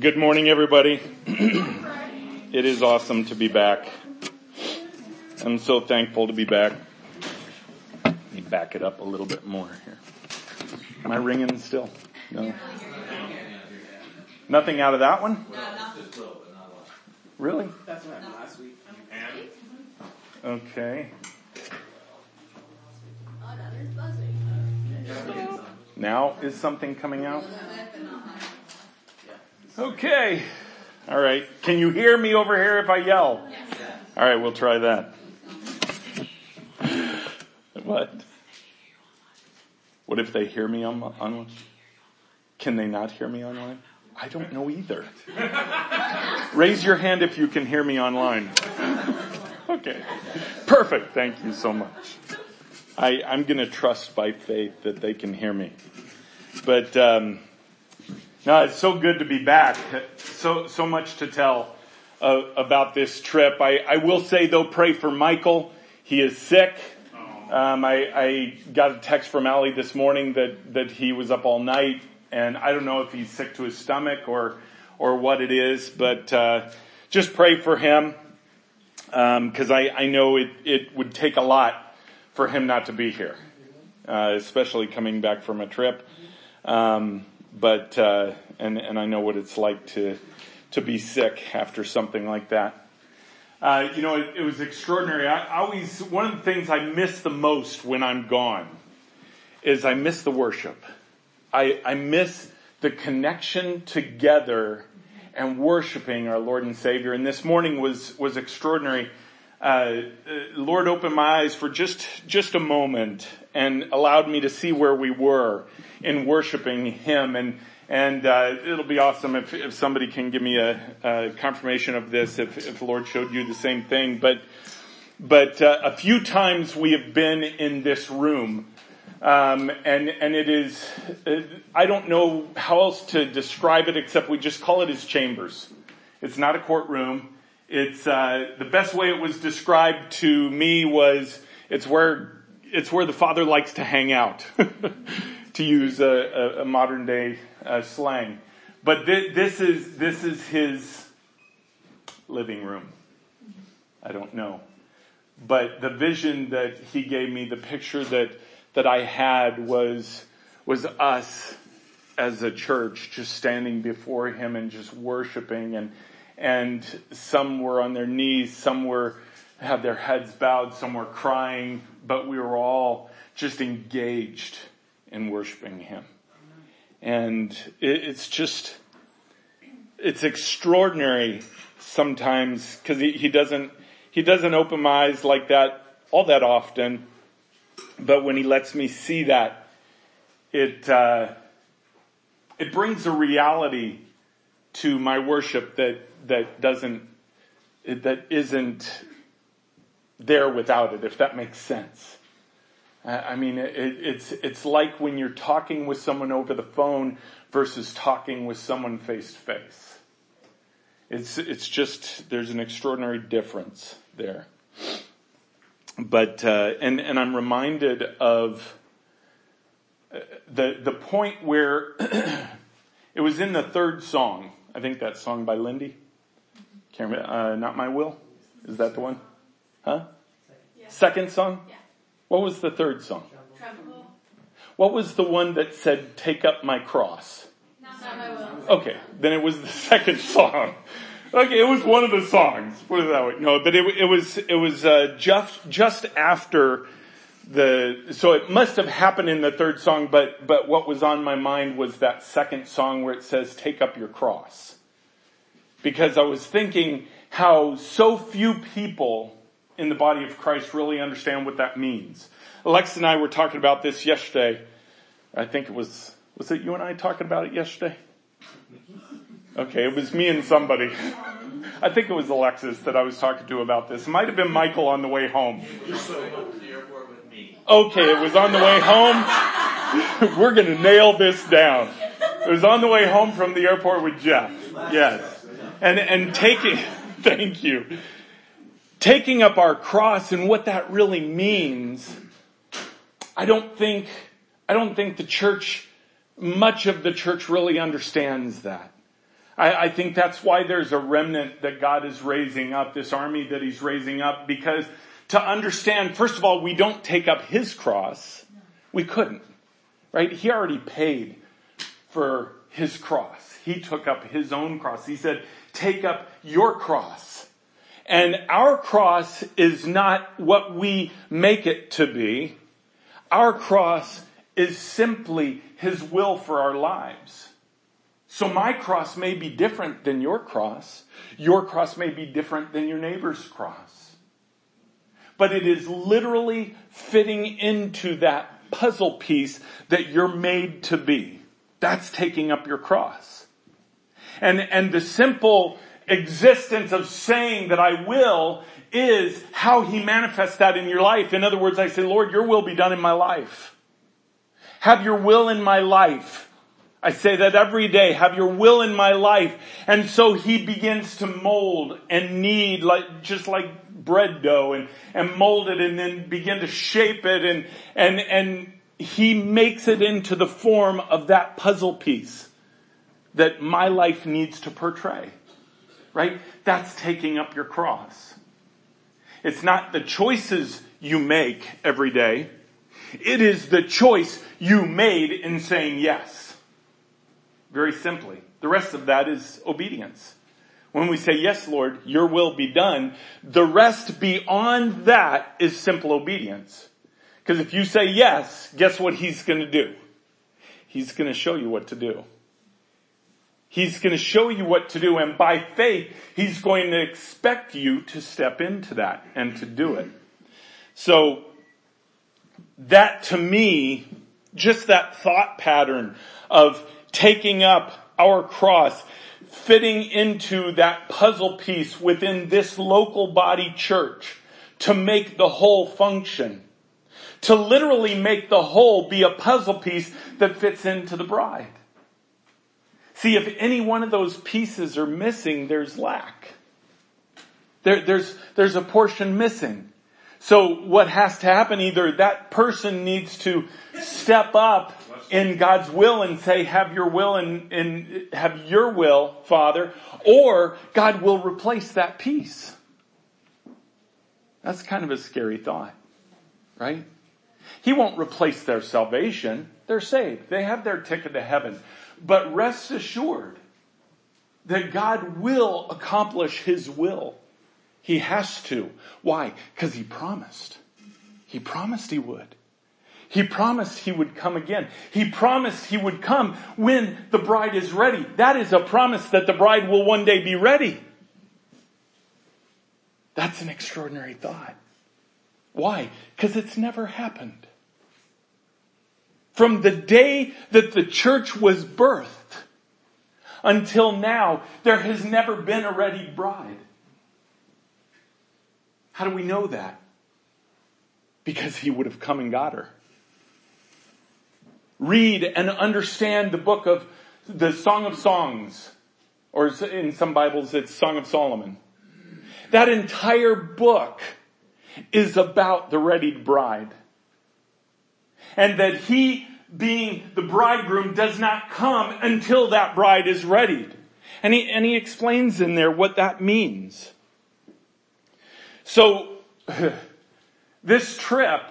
Good morning, everybody. it is awesome to be back. I'm so thankful to be back. Let me back it up a little bit more here. Am I ringing still? No. Nothing out of that one? Really? That's what happened last week. Okay. Oh, now is something coming out? Okay. All right. Can you hear me over here if I yell? All right, we'll try that. What? What if they hear me on online? Can they not hear me online? I don't know either. Raise your hand if you can hear me online. Okay. Perfect. Thank you so much. I, I'm going to trust by faith that they can hear me. But um, no, it's so good to be back. So so much to tell uh, about this trip. I, I will say though, pray for Michael. He is sick. Um, I, I got a text from Allie this morning that that he was up all night, and I don't know if he's sick to his stomach or or what it is, but uh, just pray for him Um, because um, I I know it it would take a lot for him not to be here, uh, especially coming back from a trip. Um, but uh, and and I know what it's like to to be sick after something like that. Uh, you know, it, it was extraordinary. I, I always one of the things I miss the most when I'm gone is I miss the worship. I I miss the connection together and worshiping our Lord and Savior. And this morning was was extraordinary. Uh, Lord opened my eyes for just just a moment and allowed me to see where we were in worshiping Him. And and uh, it'll be awesome if, if somebody can give me a, a confirmation of this, if, if the Lord showed you the same thing. But but uh, a few times we have been in this room. Um, and and it is, uh, I don't know how else to describe it except we just call it his chambers. It's not a courtroom. It's uh, the best way it was described to me was it's where it's where the father likes to hang out, to use a, a, a modern day uh, slang. But th- this is this is his living room. I don't know, but the vision that he gave me, the picture that that I had was was us as a church just standing before him and just worshiping and and some were on their knees, some were had their heads bowed, some were crying, but we were all just engaged in worshiping Him. And it, it's just, it's extraordinary sometimes because he, he doesn't, he doesn't open my eyes like that all that often. But when he lets me see that, it, uh, it brings a reality to my worship that that doesn't, that isn't there without it, if that makes sense. I mean, it, it's, it's like when you're talking with someone over the phone versus talking with someone face to face. It's, it's just, there's an extraordinary difference there. But, uh, and, and I'm reminded of uh, the, the point where it was in the third song. I think that song by Lindy. Can't remember, uh, not my will? Is that the one? Huh? Yeah. Second song? Yeah. What was the third song? Tremble. What was the one that said, take up my cross? Not my will. Okay, then it was the second song. Okay, it was one of the songs. Put it that way. No, but it, it was, it was, uh, just, just after the, so it must have happened in the third song, but, but what was on my mind was that second song where it says, take up your cross because I was thinking how so few people in the body of Christ really understand what that means. Alex and I were talking about this yesterday. I think it was, was it you and I talking about it yesterday? Okay, it was me and somebody. I think it was Alexis that I was talking to about this. It might have been Michael on the way home. Okay, it was on the way home. We're gonna nail this down. It was on the way home from the airport with Jeff. Yes and, and taking, thank you, taking up our cross and what that really means, I don't think, I don't think the church, much of the church really understands that. I, I think that's why there's a remnant that God is raising up, this army that he's raising up, because to understand, first of all, we don't take up his cross. We couldn't, right? He already paid for his cross. He took up his own cross. He said, take up your cross. And our cross is not what we make it to be. Our cross is simply his will for our lives. So my cross may be different than your cross. Your cross may be different than your neighbor's cross. But it is literally fitting into that puzzle piece that you're made to be. That's taking up your cross. And, and the simple existence of saying that I will is how he manifests that in your life. In other words, I say, Lord, your will be done in my life. Have your will in my life. I say that every day, have your will in my life. And so he begins to mold and knead like, just like bread dough and, and mold it and then begin to shape it and, and, and he makes it into the form of that puzzle piece that my life needs to portray. Right? That's taking up your cross. It's not the choices you make every day. It is the choice you made in saying yes. Very simply. The rest of that is obedience. When we say, yes, Lord, your will be done, the rest beyond that is simple obedience. Because if you say yes, guess what he's gonna do? He's gonna show you what to do. He's gonna show you what to do and by faith, he's going to expect you to step into that and to do it. So, that to me, just that thought pattern of taking up our cross, fitting into that puzzle piece within this local body church to make the whole function. To literally make the whole be a puzzle piece that fits into the bride. See, if any one of those pieces are missing, there's lack. There, there's, there's a portion missing. So what has to happen, either that person needs to step up in God's will and say, have your will and, and have your will, Father, or God will replace that piece. That's kind of a scary thought, right? He won't replace their salvation. They're saved. They have their ticket to heaven. But rest assured that God will accomplish His will. He has to. Why? Because He promised. He promised He would. He promised he would come again. He promised he would come when the bride is ready. That is a promise that the bride will one day be ready. That's an extraordinary thought. Why? Because it's never happened. From the day that the church was birthed until now, there has never been a ready bride. How do we know that? Because he would have come and got her read and understand the book of the Song of Songs, or in some Bibles it's Song of Solomon. That entire book is about the readied bride. And that he, being the bridegroom, does not come until that bride is readied. And he, and he explains in there what that means. So, this trip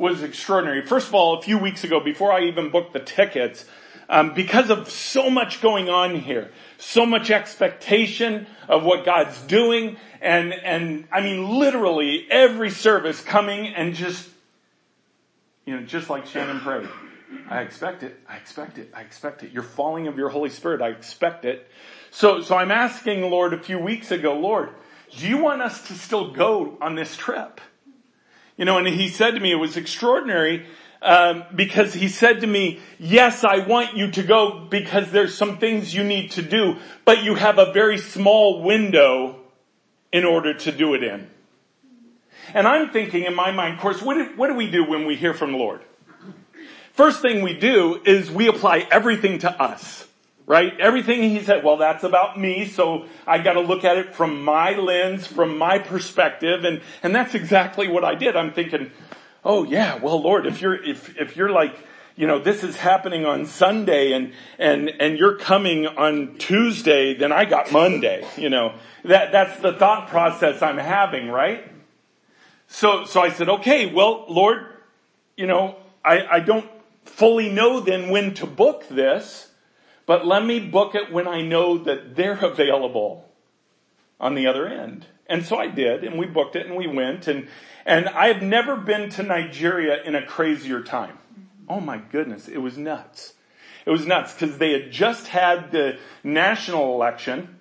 was extraordinary. First of all, a few weeks ago, before I even booked the tickets, um, because of so much going on here, so much expectation of what God's doing, and and I mean literally every service coming and just, you know, just like Shannon prayed. I expect it. I expect it. I expect it. You're falling of your Holy Spirit. I expect it. So, so I'm asking Lord a few weeks ago, Lord, do you want us to still go on this trip? You know, and he said to me, it was extraordinary, um, because he said to me, yes, I want you to go because there's some things you need to do, but you have a very small window in order to do it in. And I'm thinking in my mind, of course, what do, what do we do when we hear from the Lord? First thing we do is we apply everything to us right? Everything he said, well, that's about me, so I gotta look at it from my lens, from my perspective, and, and that's exactly what I did. I'm thinking, oh yeah, well Lord, if you're, if, if you're like, you know, this is happening on Sunday and, and, and you're coming on Tuesday, then I got Monday, you know. That, that's the thought process I'm having, right? So, so I said, okay, well, Lord, you know, I, I don't fully know then when to book this, but let me book it when I know that they're available on the other end. And so I did, and we booked it and we went and, and I've never been to Nigeria in a crazier time. Mm-hmm. Oh my goodness, it was nuts. It was nuts because they had just had the national election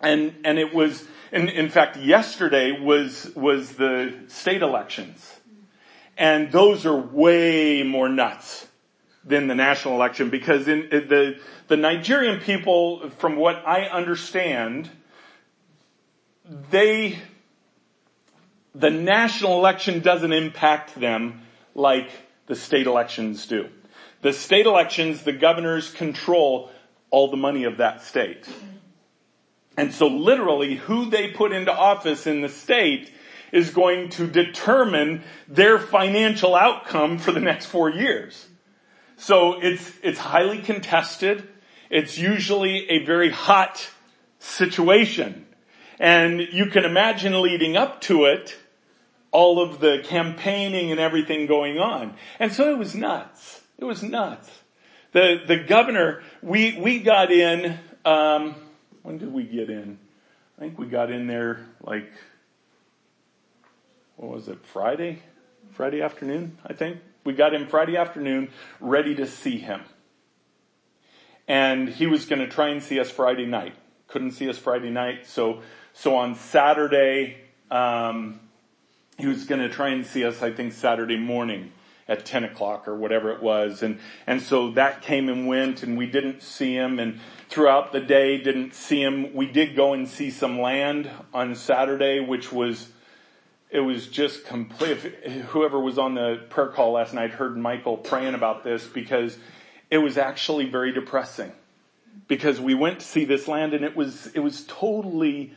and, and it was, in, in fact, yesterday was, was the state elections. Mm-hmm. And those are way more nuts than the national election because in the, the Nigerian people, from what I understand, they, the national election doesn't impact them like the state elections do. The state elections, the governors control all the money of that state. And so literally who they put into office in the state is going to determine their financial outcome for the next four years. So it's, it's highly contested. It's usually a very hot situation. And you can imagine leading up to it, all of the campaigning and everything going on. And so it was nuts. It was nuts. The, the governor, we, we got in, um, when did we get in? I think we got in there like, what was it, Friday? Friday afternoon, I think. We got him Friday afternoon ready to see him. And he was going to try and see us Friday night. Couldn't see us Friday night, so so on Saturday, um, he was going to try and see us, I think, Saturday morning at 10 o'clock or whatever it was. And, and so that came and went and we didn't see him and throughout the day didn't see him. We did go and see some land on Saturday, which was, it was just complete. Whoever was on the prayer call last night heard Michael praying about this because it was actually very depressing because we went to see this land and it was, it was totally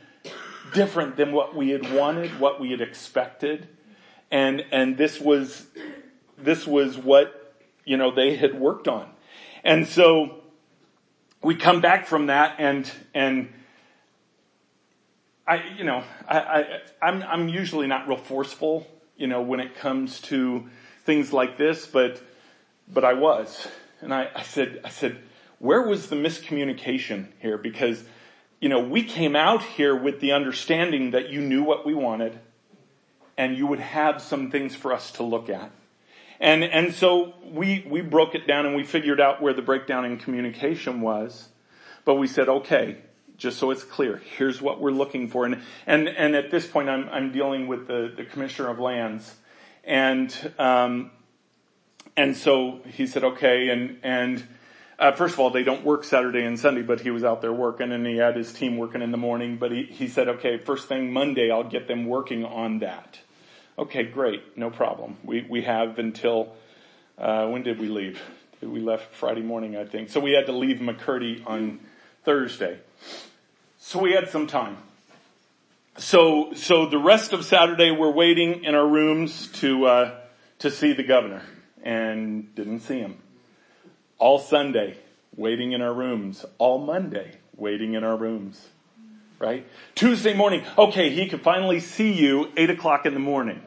different than what we had wanted, what we had expected. And, and this was, this was what, you know, they had worked on. And so we come back from that and, and I, you know, I, I, I'm, I'm usually not real forceful, you know, when it comes to things like this, but, but I was. And I, I said, I said, where was the miscommunication here? Because you know, we came out here with the understanding that you knew what we wanted and you would have some things for us to look at. And, and so we, we broke it down and we figured out where the breakdown in communication was. But we said, okay, just so it's clear, here's what we're looking for. And, and, and at this point, I'm, I'm dealing with the, the commissioner of lands. And, um, and so he said, okay, and, and, uh, first of all, they don't work Saturday and Sunday, but he was out there working and he had his team working in the morning. But he, he said, okay, first thing Monday, I'll get them working on that. Okay, great. No problem. We, we have until, uh, when did we leave? We left Friday morning, I think. So we had to leave Makurdi on Thursday. So we had some time. So, so the rest of Saturday we're waiting in our rooms to, uh, to see the governor and didn't see him all Sunday waiting in our rooms, all Monday waiting in our rooms, right? Tuesday morning, okay, he could finally see you eight o'clock in the morning.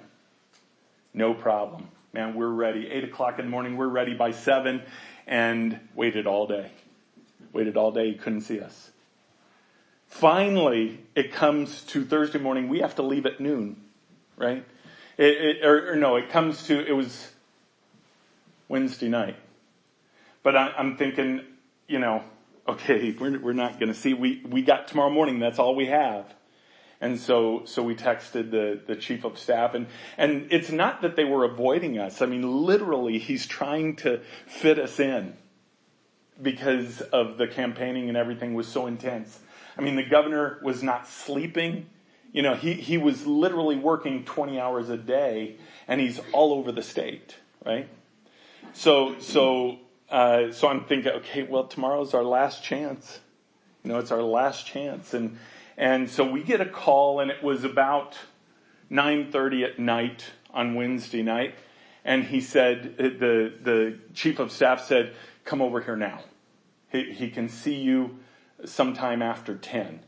No problem. Man, we're ready. Eight o'clock in the morning, we're ready by seven and waited all day. Waited all day, he couldn't see us. Finally, it comes to Thursday morning, we have to leave at noon, right? It, it, or, or no, it comes to, it was Wednesday night. But I, am thinking, you know, okay, we're, we're not going to see. We, we got tomorrow morning. That's all we have. And so, so we texted the, the chief of staff and, and it's not that they were avoiding us. I mean, literally he's trying to fit us in because of the campaigning and everything was so intense. I mean, the governor was not sleeping. You know, he, he was literally working 20 hours a day and he's all over the state, right? So, so uh, so I'm thinking, okay, well, tomorrow's our last chance. You know, it's our last chance. And, and so we get a call and it was about 9.30 at night on Wednesday night. And he said, the, the chief of staff said, come over here now. He, he can see you sometime after 10.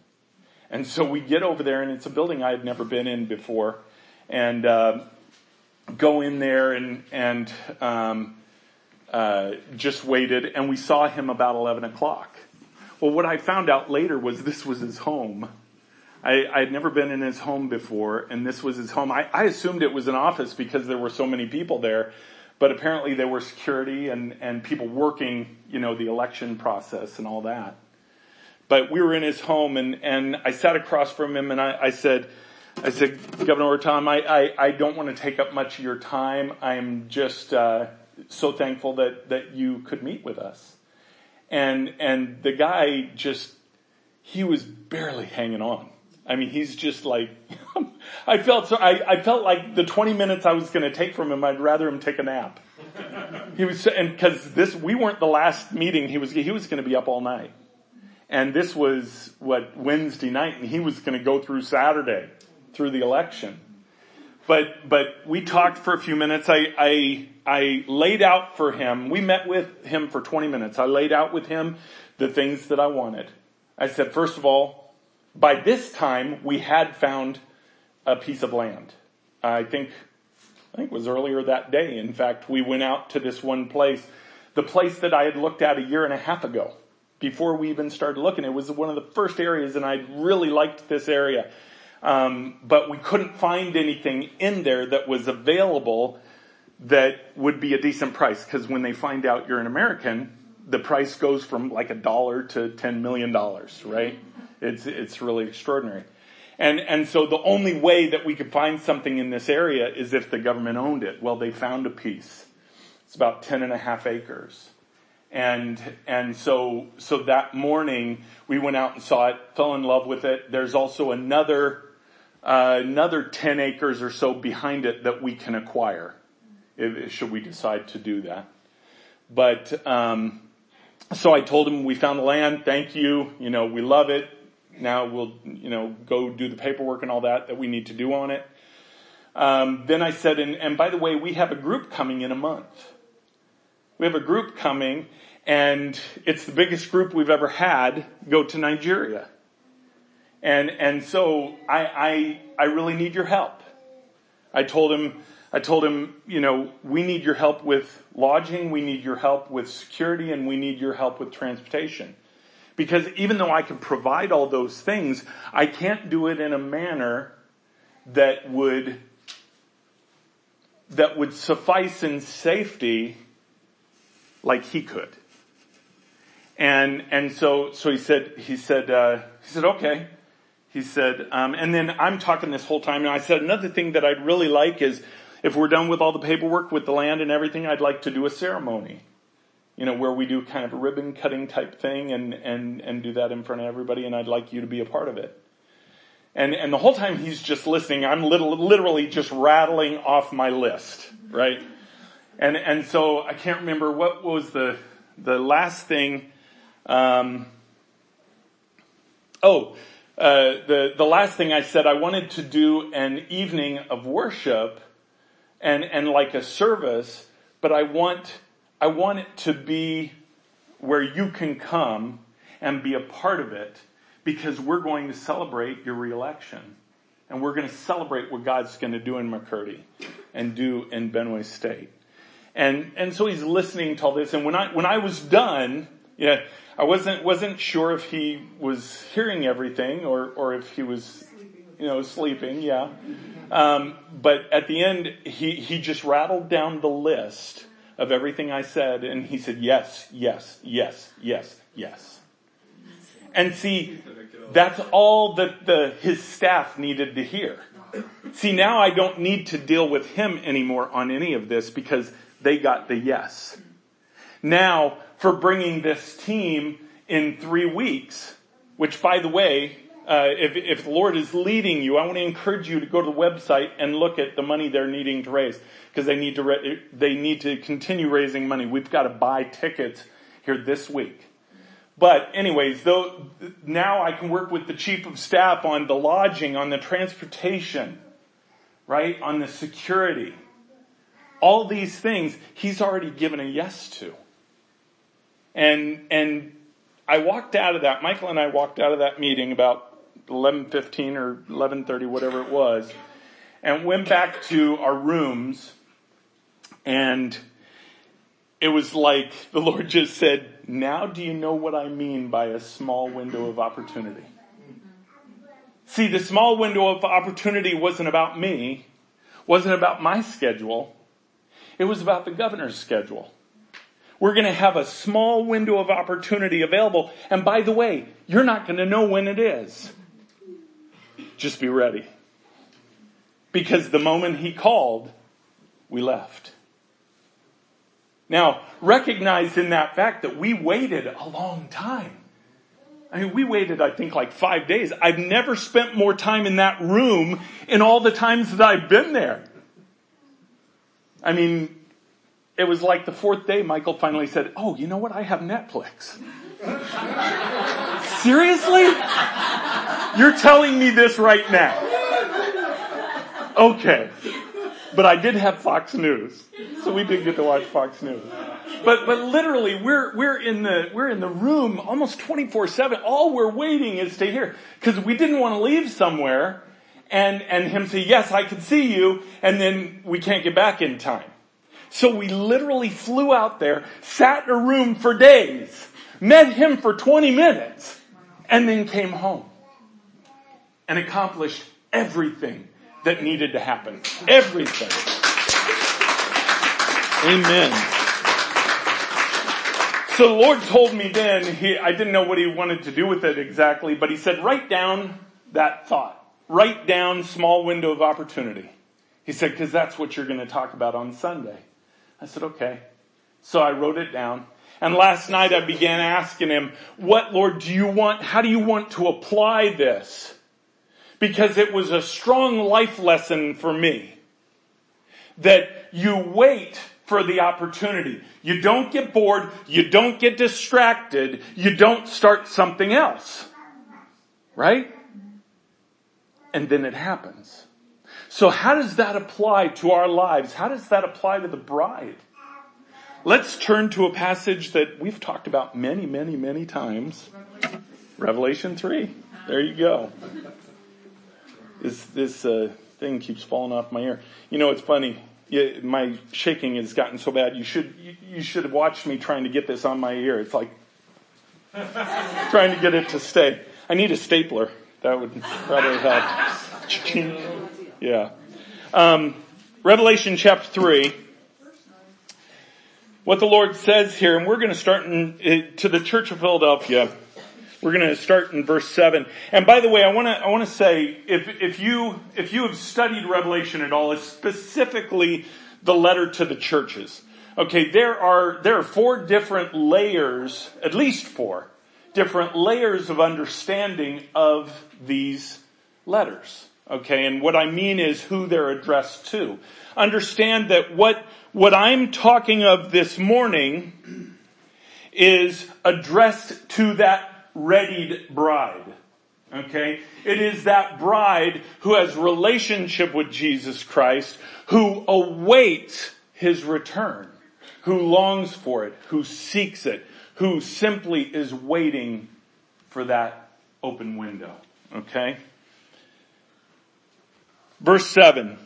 And so we get over there and it's a building I had never been in before and, uh, go in there and, and, um, uh, just waited and we saw him about 11 o'clock. Well, what I found out later was this was his home. I, I had never been in his home before and this was his home. I, I assumed it was an office because there were so many people there, but apparently there were security and, and people working, you know, the election process and all that. But we were in his home and, and I sat across from him and I, I said, I said, Governor Ortom, I, I, I, don't want to take up much of your time. I'm just uh, so thankful that, that you could meet with us. And, and the guy just, he was barely hanging on. I mean, he's just like, I felt so, I, I felt like the 20 minutes I was going to take from him, I'd rather him take a nap. he was, and cause this, we weren't the last meeting he was, he was going to be up all night. And this was what Wednesday night and he was going to go through Saturday through the election. But, but we talked for a few minutes. I, I, I laid out for him. We met with him for 20 minutes. I laid out with him the things that I wanted. I said, first of all, by this time we had found a piece of land. I think, I think it was earlier that day. In fact, we went out to this one place, the place that I had looked at a year and a half ago before we even started looking. It was one of the first areas and I really liked this area. Um, but we couldn't find anything in there that was available that would be a decent price because when they find out you're an American, the price goes from like a dollar to ten million dollars, right? It's it's really extraordinary. And and so the only way that we could find something in this area is if the government owned it. Well, they found a piece. It's about ten and a half acres. And, and so, so that morning we went out and saw it, fell in love with it. There's also another, uh, another 10 acres or so behind it that we can acquire, if, should we decide to do that. But, um, so I told him we found the land. Thank you. You know, we love it. Now we'll, you know, go do the paperwork and all that that we need to do on it. Um, then I said, and, and by the way, we have a group coming in a month. We have a group coming and it's the biggest group we've ever had go to Nigeria. And, and so I, I, I really need your help. I told him, I told him, you know, we need your help with lodging, we need your help with security, and we need your help with transportation. Because even though I can provide all those things, I can't do it in a manner that would, that would suffice in safety like he could. And, and so, so he said, he said, uh, he said, okay. He said, um, and then I'm talking this whole time and I said another thing that I'd really like is if we're done with all the paperwork with the land and everything, I'd like to do a ceremony. You know, where we do kind of a ribbon cutting type thing and, and, and do that in front of everybody and I'd like you to be a part of it. And, and the whole time he's just listening, I'm little, literally just rattling off my list, right? And, and so I can't remember what was the, the last thing um, oh, uh, the the last thing I said, I wanted to do an evening of worship, and and like a service, but I want I want it to be where you can come and be a part of it, because we're going to celebrate your reelection, and we're going to celebrate what God's going to do in Makurdi and do in Benue State. And, and so he's listening to all this. And when I, when I was done, yeah, I wasn't wasn't sure if he was hearing everything or or if he was, you know, sleeping. Yeah, um, but at the end, he he just rattled down the list of everything I said, and he said yes, yes, yes, yes, yes. And see, that's all that the his staff needed to hear. See, now I don't need to deal with him anymore on any of this because they got the yes. Now for bringing this team in three weeks, which by the way, uh, if, if the Lord is leading you, I want to encourage you to go to the website and look at the money they're needing to raise because they need to re- they need to continue raising money. We've got to buy tickets here this week. But anyways, though now I can work with the chief of staff on the lodging, on the transportation, right, on the security all these things he's already given a yes to. And, and I walked out of that, Michael and I walked out of that meeting about 11.15 or 11.30, whatever it was, and went back to our rooms and it was like the Lord just said, now do you know what I mean by a small window of opportunity? See, the small window of opportunity wasn't about me, wasn't about my schedule. It was about the governor's schedule. We're going to have a small window of opportunity available. And by the way, you're not going to know when it is. Just be ready. Because the moment he called, we left. Now, recognize in that fact that we waited a long time. I mean, we waited, I think, like five days. I've never spent more time in that room in all the times that I've been there. I mean, it was like the fourth day, Michael finally said, Oh, you know what? I have Netflix. Seriously? You're telling me this right now. Okay. But I did have Fox News. So we did get to watch Fox News. But, but literally, we're, we're in the, we're in the room almost 24-7. All we're waiting is to hear. Cause we didn't want to leave somewhere and, and him say, yes, I can see you. And then we can't get back in time. So we literally flew out there, sat in a room for days, met him for 20 minutes, and then came home and accomplished everything that needed to happen. Everything. Amen. So the Lord told me then, he, I didn't know what he wanted to do with it exactly, but he said, write down that thought. Write down small window of opportunity. He said, cause that's what you're going to talk about on Sunday. I said, okay. So I wrote it down. And last night I began asking him, what Lord do you want? How do you want to apply this? Because it was a strong life lesson for me. That you wait for the opportunity. You don't get bored. You don't get distracted. You don't start something else. Right? And then it happens. So how does that apply to our lives? How does that apply to the bride? Let's turn to a passage that we've talked about many, many, many times. Revelation 3. There you go. This, this uh, thing keeps falling off my ear. You know, it's funny my shaking has gotten so bad. You should you, you should have watched me trying to get this on my ear. It's like trying to get it to stay. I need a stapler. That would probably help. yeah. Um, Revelation chapter three. What the Lord says here, and we're going to start in, uh, to the Church of Philadelphia. We're going to start in verse seven. And by the way, I want to I want to say if if you if you have studied Revelation at all, it's specifically the letter to the churches. Okay, there are there are four different layers, at least four different layers of understanding of these letters. Okay, and what I mean is who they're addressed to. Understand that what what I'm talking of this morning is addressed to that readied bride. Okay? It is that bride who has relationship with Jesus Christ, who awaits his return, who longs for it, who seeks it, who simply is waiting for that open window. Okay? Verse 7.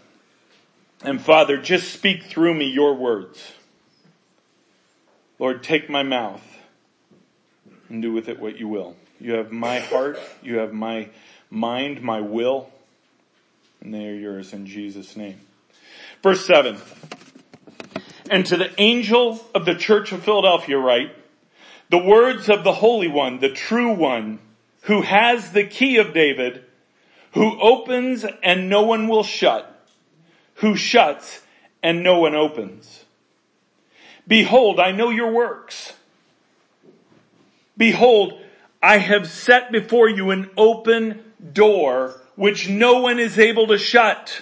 And Father, just speak through me your words. Lord, take my mouth and do with it what you will. You have my heart, you have my mind, my will, and they are yours in Jesus' name. Verse 7. And to the angel of the church of Philadelphia write, the words of the Holy One, the true one, who has the key of David, who opens and no one will shut, who shuts and no one opens. Behold, I know your works Behold, I have set before you an open door which no one is able to shut.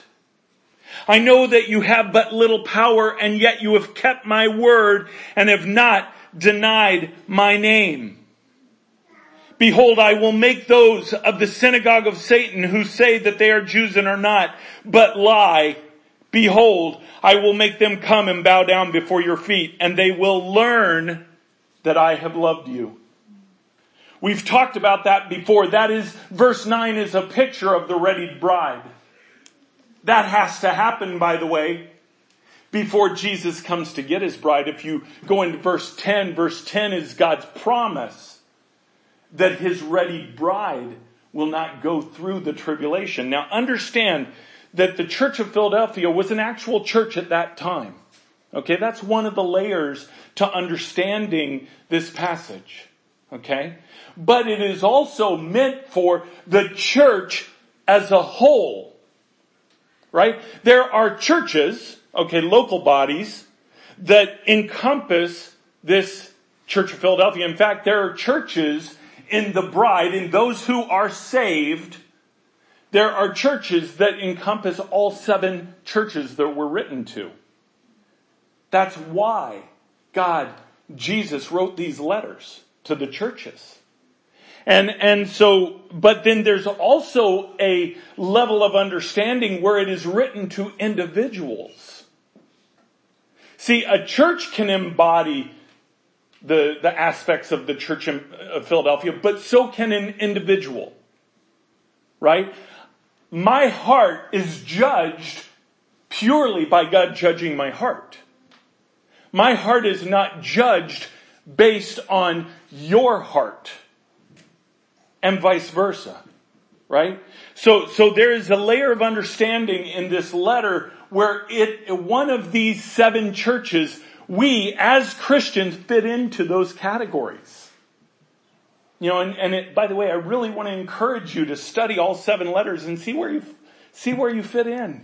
I know that you have but little power and yet you have kept my word and have not denied my name. Behold, I will make those of the synagogue of Satan who say that they are Jews and are not, but lie Behold, I will make them come and bow down before your feet and they will learn that I have loved you. We've talked about that before. That is, verse 9 is a picture of the ready bride. That has to happen, by the way, before Jesus comes to get his bride. If you go into verse 10, verse 10 is God's promise that his ready bride will not go through the tribulation. Now understand that the church of Philadelphia was an actual church at that time. Okay, that's one of the layers to understanding this passage. Okay? But it is also meant for the church as a whole. Right? There are churches, okay, local bodies that encompass this church of Philadelphia. In fact, there are churches in the bride, in those who are saved, there are churches that encompass all seven churches that were written to. That's why God, Jesus wrote these letters to the churches. And, and so, but then there's also a level of understanding where it is written to individuals. See, a church can embody the, the aspects of the church in, of Philadelphia, but so can an individual. Right? My heart is judged purely by God judging my heart. My heart is not judged based on your heart and vice versa. Right? So, so there is a layer of understanding in this letter where it, one of these seven churches, we as Christians fit into those categories. You know, and, and it, by the way, I really want to encourage you to study all seven letters and see where you, see where you fit in.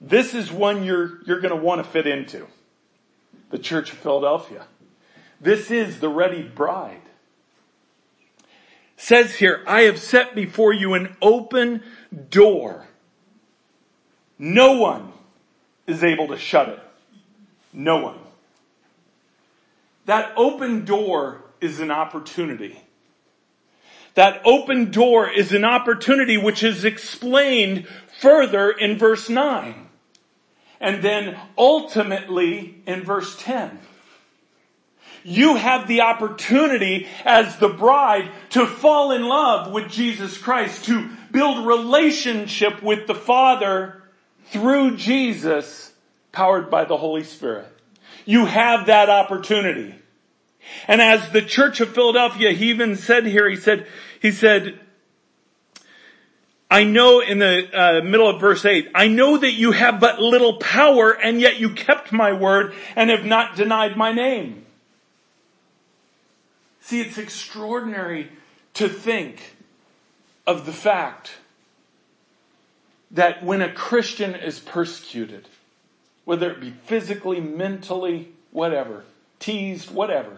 This is one you're, you're going to want to fit into. The Church of Philadelphia. This is the ready bride. Says here, I have set before you an open door. No one is able to shut it. No one. That open door is an opportunity. That open door is an opportunity which is explained further in verse 9. And then ultimately in verse 10. You have the opportunity as the bride to fall in love with Jesus Christ, to build relationship with the Father through Jesus powered by the Holy Spirit. You have that opportunity. And as the church of Philadelphia, he even said here, he said, he said, I know in the uh, middle of verse 8, I know that you have but little power and yet you kept my word and have not denied my name. See, it's extraordinary to think of the fact that when a Christian is persecuted, whether it be physically, mentally, whatever, teased, whatever,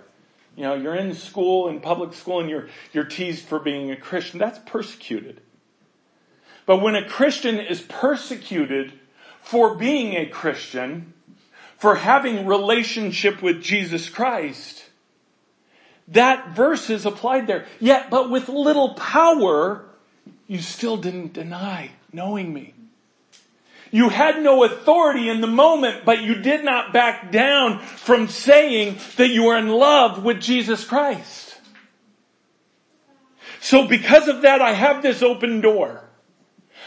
you know, you're in school, in public school, and you're, you're teased for being a Christian. That's persecuted. But when a Christian is persecuted for being a Christian, for having relationship with Jesus Christ, that verse is applied there. Yet, but with little power, you still didn't deny knowing me. You had no authority in the moment, but you did not back down from saying that you are in love with Jesus Christ. So because of that, I have this open door.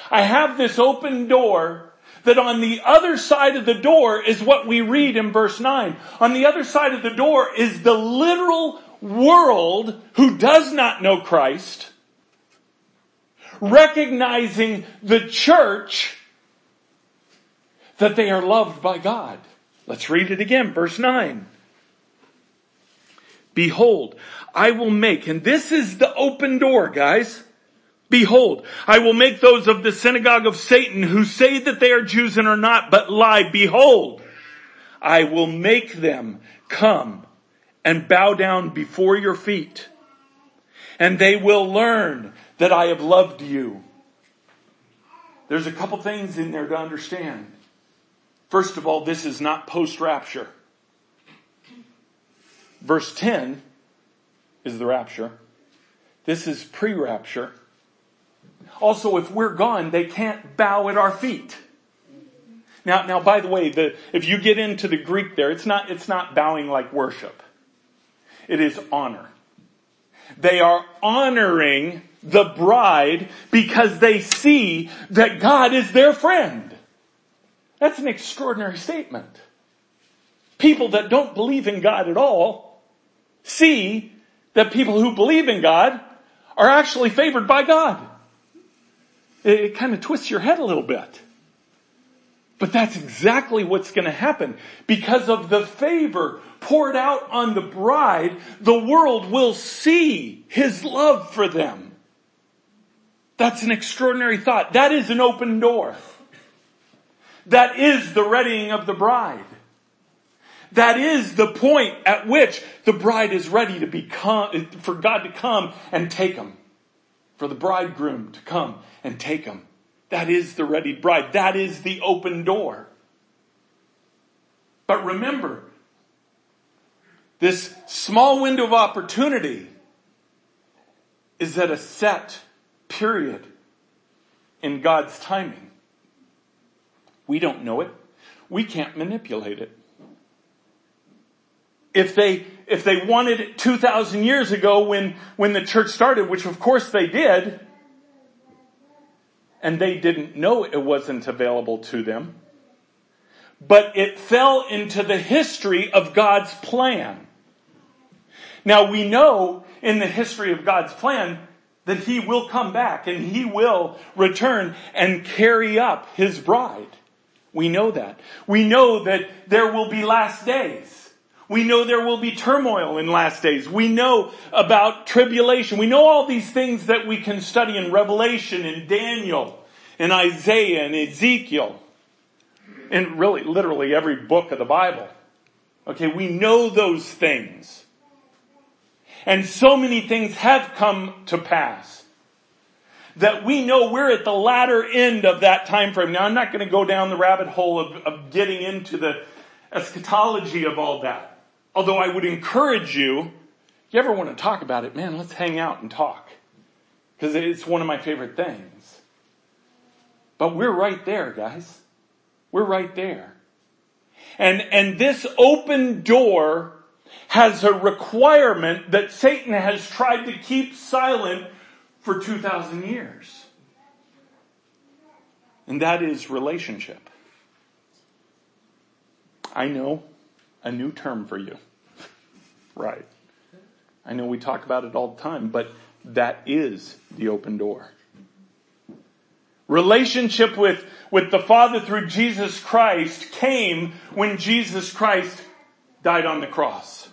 I have this open door that on the other side of the door is what we read in verse 9. On the other side of the door is the literal world who does not know Christ, recognizing the church that they are loved by God. Let's read it again, verse 9. Behold, I will make, and this is the open door, guys. Behold, I will make those of the synagogue of Satan who say that they are Jews and are not, but lie. Behold, I will make them come and bow down before your feet, and they will learn that I have loved you. There's a couple things in there to understand. First of all, this is not post rapture. Verse 10 is the rapture. This is pre rapture. Also, if we're gone, they can't bow at our feet. Now, now, by the way, the, if you get into the Greek there, it's not, it's not bowing like worship. It is honor. They are honoring the bride because they see that God is their friend. That's an extraordinary statement. People that don't believe in God at all see that people who believe in God are actually favored by God. It, it kind of twists your head a little bit. But that's exactly what's going to happen. Because of the favor poured out on the bride, the world will see his love for them. That's an extraordinary thought. That is an open door. That is the readying of the bride. That is the point at which the bride is ready to become, for God to come and take them. For the bridegroom to come and take them. That is the ready bride. That is the open door. But remember, this small window of opportunity is at a set period in God's timing. We don't know it. We can't manipulate it. If they, if they wanted it 2,000 years ago when, when the church started, which of course they did, and they didn't know it wasn't available to them. But it fell into the history of God's plan. Now we know in the history of God's plan that He will come back and He will return and carry up His bride. We know that. We know that there will be last days. We know there will be turmoil in last days. We know about tribulation. We know all these things that we can study in Revelation and Daniel and Isaiah and Ezekiel. And really, literally every book of the Bible. Okay, we know those things. And so many things have come to pass that we know we're at the latter end of that time frame. Now I'm not going to go down the rabbit hole of, of getting into the eschatology of all that. Although I would encourage you, if you ever want to talk about it, man, let's hang out and talk. Because it's one of my favorite things. But we're right there, guys. We're right there. And, and this open door has a requirement that Satan has tried to keep silent for 2,000 years. And that is relationship. I know a new term for you. right. I know we talk about it all the time, but that is the open door. Relationship with, with the Father through Jesus Christ came when Jesus Christ died on the cross.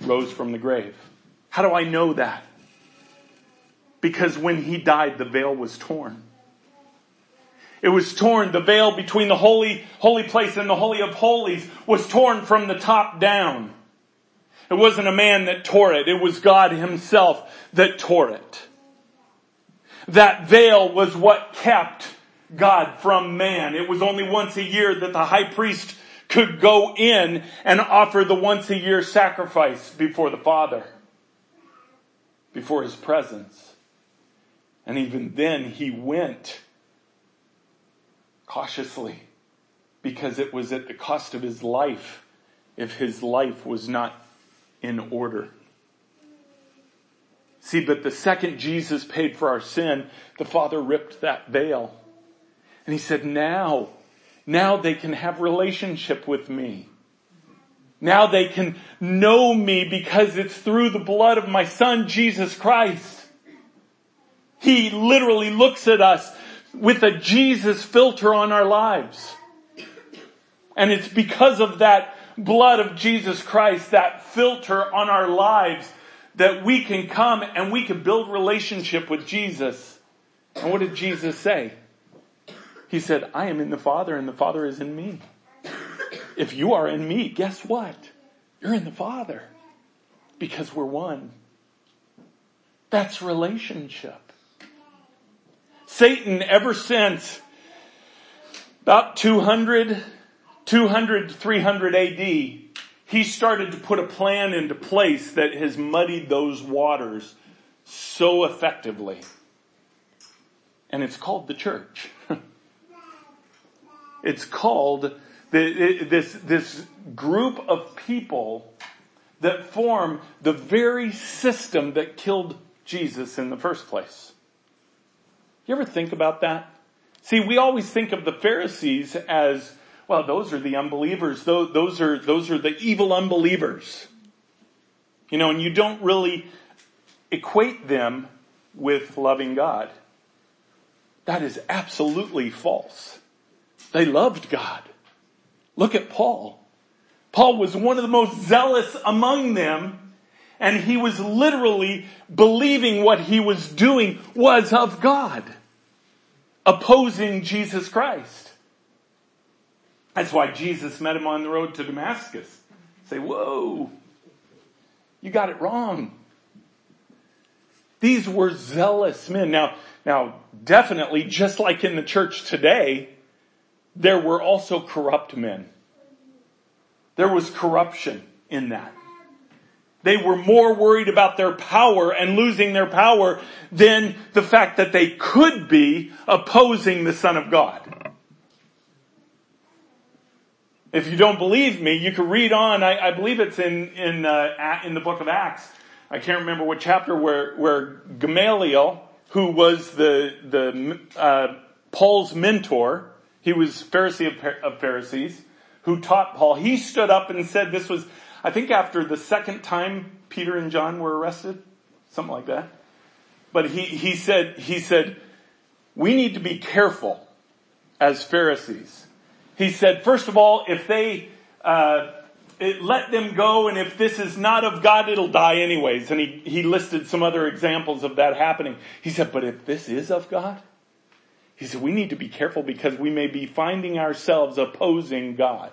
Rose from the grave. How do I know that? Because when he died, the veil was torn. It was torn. The veil between the holy, holy place and the holy of holies was torn from the top down. It wasn't a man that tore it. It was God himself that tore it. That veil was what kept God from man. It was only once a year that the high priest could go in and offer the once a year sacrifice before the Father, before his presence. And even then he went cautiously because it was at the cost of his life if his life was not in order. See, but the second Jesus paid for our sin, the Father ripped that veil. And he said, now, now they can have relationship with me. Now they can know me because it's through the blood of my son, Jesus Christ. He literally looks at us with a Jesus filter on our lives. And it's because of that blood of Jesus Christ, that filter on our lives, that we can come and we can build relationship with Jesus. And what did Jesus say? He said, I am in the Father and the Father is in me. If you are in me, guess what? You're in the Father. Because we're one. That's relationship. Satan, ever since about 200, 200 300 AD, he started to put a plan into place that has muddied those waters so effectively. And it's called the church. It's called this, this group of people that form the very system that killed Jesus in the first place. You ever think about that? See, we always think of the Pharisees as, well, those are the unbelievers. Those, those are, those are the evil unbelievers. You know, and you don't really equate them with loving God. That is absolutely false. They loved God. Look at Paul. Paul was one of the most zealous among them, and he was literally believing what he was doing was of God, opposing Jesus Christ. That's why Jesus met him on the road to Damascus. Say, whoa, you got it wrong. These were zealous men. Now, now, definitely, just like in the church today, there were also corrupt men. There was corruption in that. They were more worried about their power and losing their power than the fact that they could be opposing the Son of God. If you don't believe me, you can read on. I, I believe it's in in uh, in the book of Acts. I can't remember what chapter where where Gamaliel, who was the the uh, Paul's mentor, he was Pharisee of, Pharisees, who taught Paul. He stood up and said this was, I think, after the second time Peter and John were arrested, something like that. But he he said he said we need to be careful as Pharisees he said, first of all, if they, uh, it, let them go, and if this is not of God, it'll die anyways. And he, he listed some other examples of that happening. He said, but if this is of God, he said, we need to be careful because we may be finding ourselves opposing God.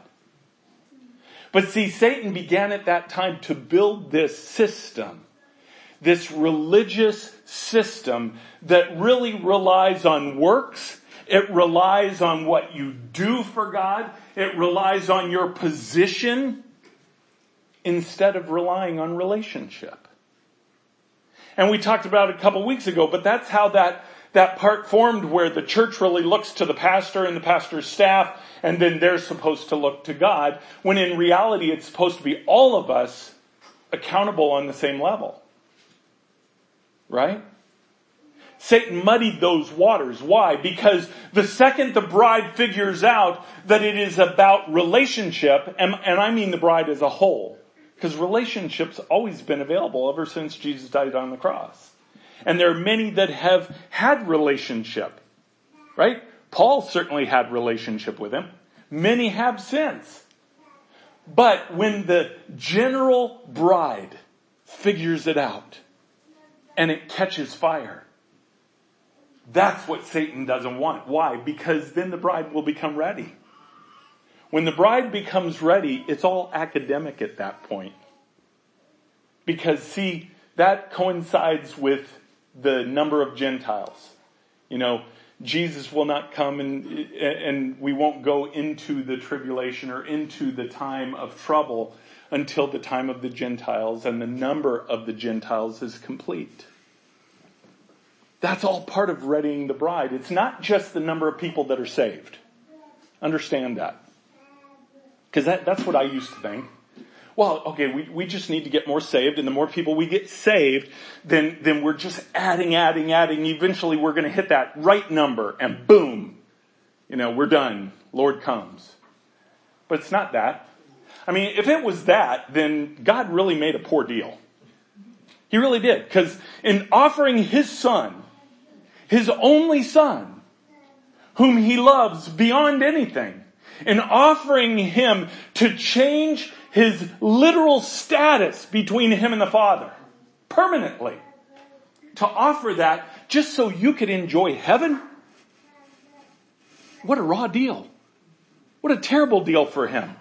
But see, Satan began at that time to build this system, this religious system that really relies on works it relies on what you do for God. It relies on your position instead of relying on relationship. And we talked about it a couple weeks ago, but that's how that, that part formed where the church really looks to the pastor and the pastor's staff, and then they're supposed to look to God, when in reality it's supposed to be all of us accountable on the same level. Right? Satan muddied those waters. Why? Because the second the bride figures out that it is about relationship, and, and I mean the bride as a whole, because relationships always been available ever since Jesus died on the cross. And there are many that have had relationship, right? Paul certainly had relationship with him. Many have since. But when the general bride figures it out and it catches fire, that's what Satan doesn't want. Why? Because then the bride will become ready. When the bride becomes ready, it's all academic at that point. Because see, that coincides with the number of Gentiles. You know, Jesus will not come and, and we won't go into the tribulation or into the time of trouble until the time of the Gentiles and the number of the Gentiles is complete. That's all part of readying the bride. It's not just the number of people that are saved. Understand that. Because that, that's what I used to think. Well, okay, we, we just need to get more saved, and the more people we get saved, then, then we're just adding, adding, adding. Eventually we're gonna hit that right number, and boom, you know, we're done. Lord comes. But it's not that. I mean, if it was that, then God really made a poor deal. He really did. Because in offering His Son, his only son, whom he loves beyond anything, and offering him to change his literal status between him and the Father permanently. To offer that just so you could enjoy heaven? What a raw deal. What a terrible deal for him.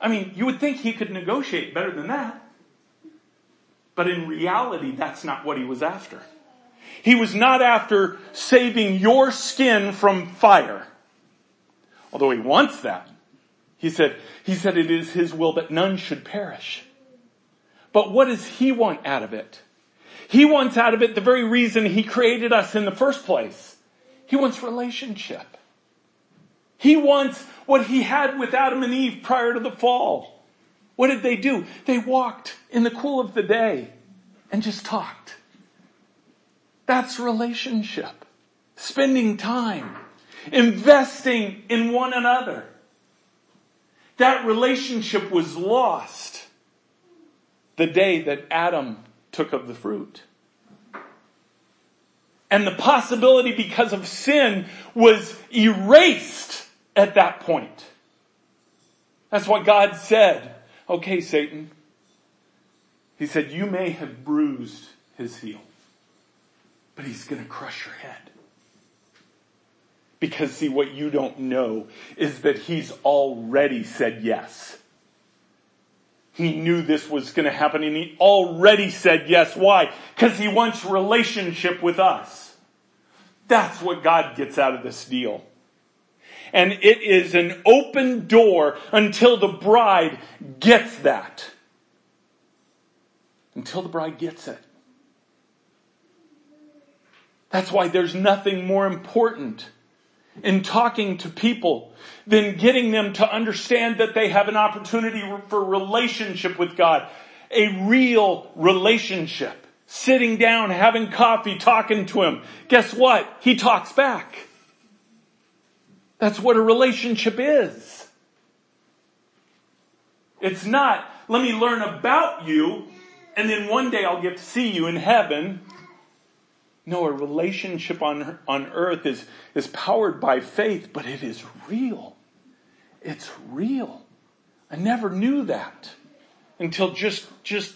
I mean, you would think he could negotiate better than that. But in reality, that's not what he was after. He was not after saving your skin from fire. Although he wants that. He said, he said it is his will that none should perish. But what does he want out of it? He wants out of it the very reason he created us in the first place. He wants relationship. He wants what he had with Adam and Eve prior to the fall. What did they do? They walked in the cool of the day and just talked. That's relationship. Spending time. Investing in one another. That relationship was lost the day that Adam took of the fruit. And the possibility because of sin was erased at that point. That's what God said. Okay, Satan. He said, you may have bruised his heel, but he's going to crush your head. Because see, what you don't know is that he's already said yes. He knew this was going to happen and he already said yes. Why? Because he wants relationship with us. That's what God gets out of this deal. And it is an open door until the bride gets that. Until the bride gets it. That's why there's nothing more important in talking to people than getting them to understand that they have an opportunity for relationship with God. A real relationship. Sitting down, having coffee, talking to Him. Guess what? He talks back. That's what a relationship is. It's not, let me learn about you and then one day I'll get to see you in heaven no, a relationship on, on earth is, is powered by faith, but it is real. It's real. I never knew that until just, just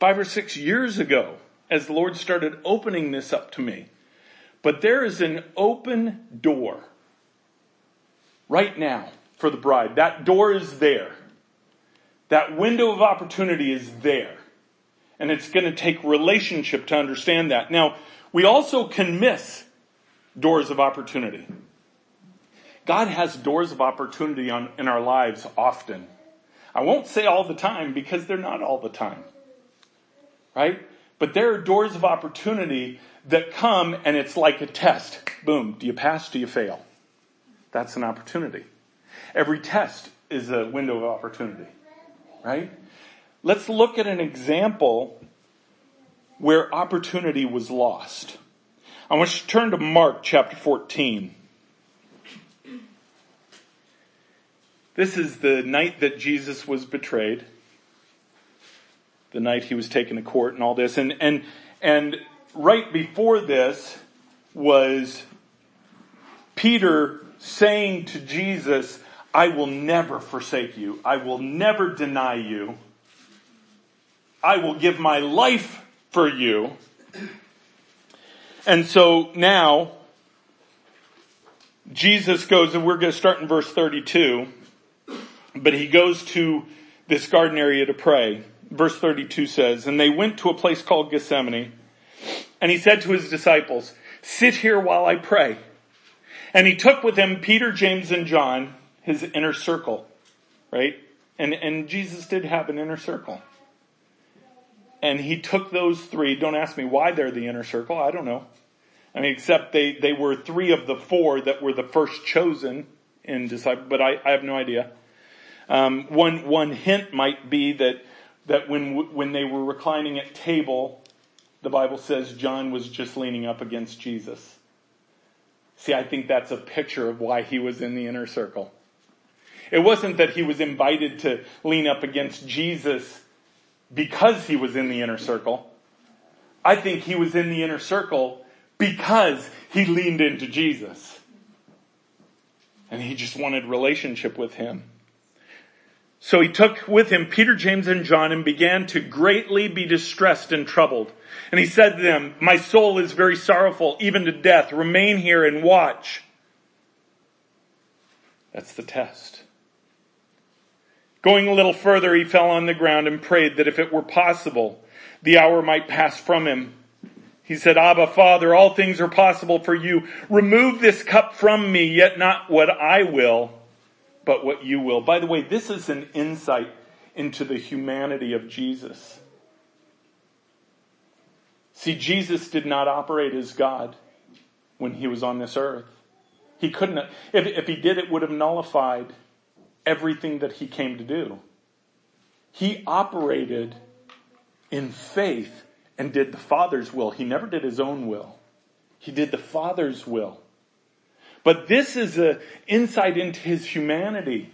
five or six years ago as the Lord started opening this up to me. But there is an open door right now for the bride. That door is there. That window of opportunity is there. And it's going to take relationship to understand that. Now, we also can miss doors of opportunity. God has doors of opportunity on, in our lives often. I won't say all the time because they're not all the time. Right? But there are doors of opportunity that come and it's like a test. Boom. Do you pass? Do you fail? That's an opportunity. Every test is a window of opportunity. Right? Let's look at an example where opportunity was lost. I want you to turn to Mark chapter 14. This is the night that Jesus was betrayed. The night he was taken to court and all this. And, and, and right before this was Peter saying to Jesus, I will never forsake you. I will never deny you. I will give my life for you. And so now, Jesus goes, and we're going to start in verse 32, but he goes to this garden area to pray. Verse 32 says, and they went to a place called Gethsemane, and he said to his disciples, sit here while I pray. And he took with him Peter, James, and John, his inner circle, right? And, and Jesus did have an inner circle. And he took those three. Don't ask me why they're the inner circle. I don't know. I mean, except they, they were three of the four that were the first chosen in disciple, but I, I have no idea. Um, one, one hint might be that, that when, when they were reclining at table, the Bible says John was just leaning up against Jesus. See, I think that's a picture of why he was in the inner circle. It wasn't that he was invited to lean up against Jesus because he was in the inner circle. I think he was in the inner circle because he leaned into Jesus. And he just wanted relationship with him. So he took with him Peter, James, and John and began to greatly be distressed and troubled. And he said to them, my soul is very sorrowful, even to death. Remain here and watch. That's the test. Going a little further, he fell on the ground and prayed that if it were possible, the hour might pass from him. He said, Abba, Father, all things are possible for you. Remove this cup from me, yet not what I will, but what you will. By the way, this is an insight into the humanity of Jesus. See, Jesus did not operate as God when he was on this earth. He couldn't, if, if he did, it would have nullified everything that he came to do. He operated in faith and did the Father's will. He never did his own will. He did the Father's will. But this is an insight into his humanity.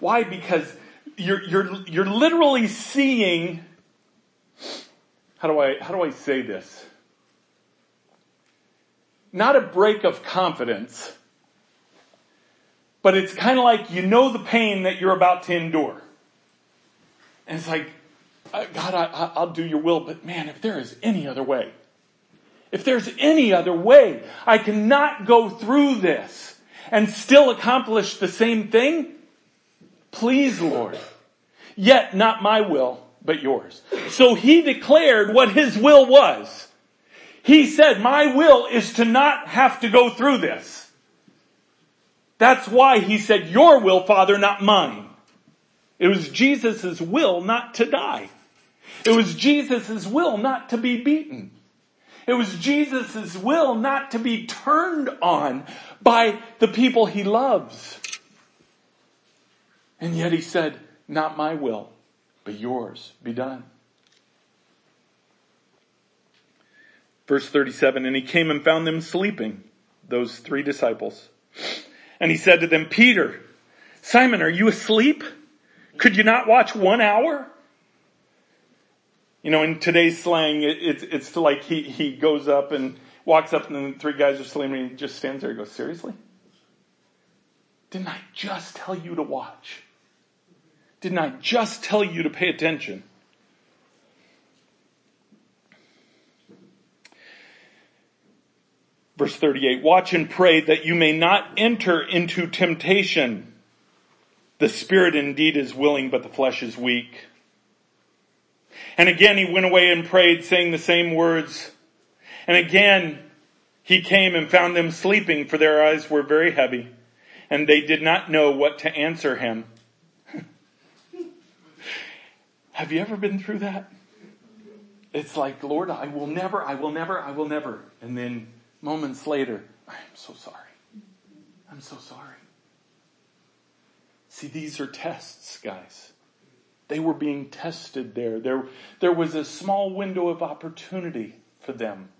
Why? Because you're, you're, you're literally seeing, how do I, how do I say this? Not a break of confidence, but it's kind of like you know the pain that you're about to endure. And it's like, uh, God, I, I'll do your will, but man, if there is any other way, if there's any other way, I cannot go through this and still accomplish the same thing. Please, Lord. Yet not my will, but yours. So he declared what his will was. He said, my will is to not have to go through this. That's why he said, your will, Father, not mine. It was Jesus' will not to die. It was Jesus' will not to be beaten. It was Jesus' will not to be turned on by the people he loves. And yet he said, not my will, but yours be done. Verse 37, and he came and found them sleeping, those three disciples. And he said to them, Peter, Simon, are you asleep? Could you not watch one hour? You know, in today's slang, it, it's, it's like he, he goes up and walks up and the three guys are sleeping and he just stands there and goes, seriously? Didn't I just tell you to watch? Didn't I just tell you to pay attention? Verse 38, watch and pray that you may not enter into temptation. The spirit indeed is willing, but the flesh is weak. And again he went away and prayed, saying the same words. And again he came and found them sleeping, for their eyes were very heavy, and they did not know what to answer him. Have you ever been through that? It's like, Lord, I will never, I will never, I will never. And then moments later, I'm so sorry. I'm so sorry. See, these are tests, guys. They were being tested there. There, there was a small window of opportunity for them.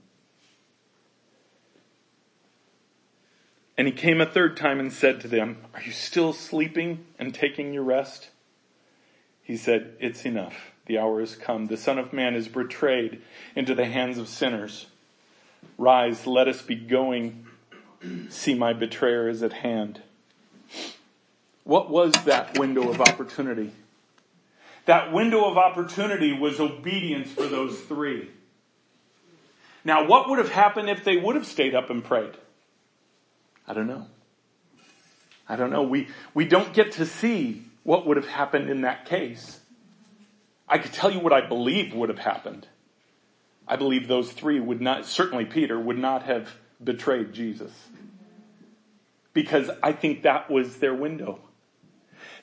And he came a third time and said to them, Are you still sleeping and taking your rest? He said, It's enough. The hour has come. The Son of Man is betrayed into the hands of sinners. Rise, let us be going. See, my betrayer is at hand. What was that window of opportunity? That window of opportunity was obedience for those three. Now, what would have happened if they would have stayed up and prayed? I don't know. I don't know. We, we don't get to see what would have happened in that case. I could tell you what I believe would have happened. I believe those three would not, certainly Peter, would not have betrayed Jesus. Because I think that was their window.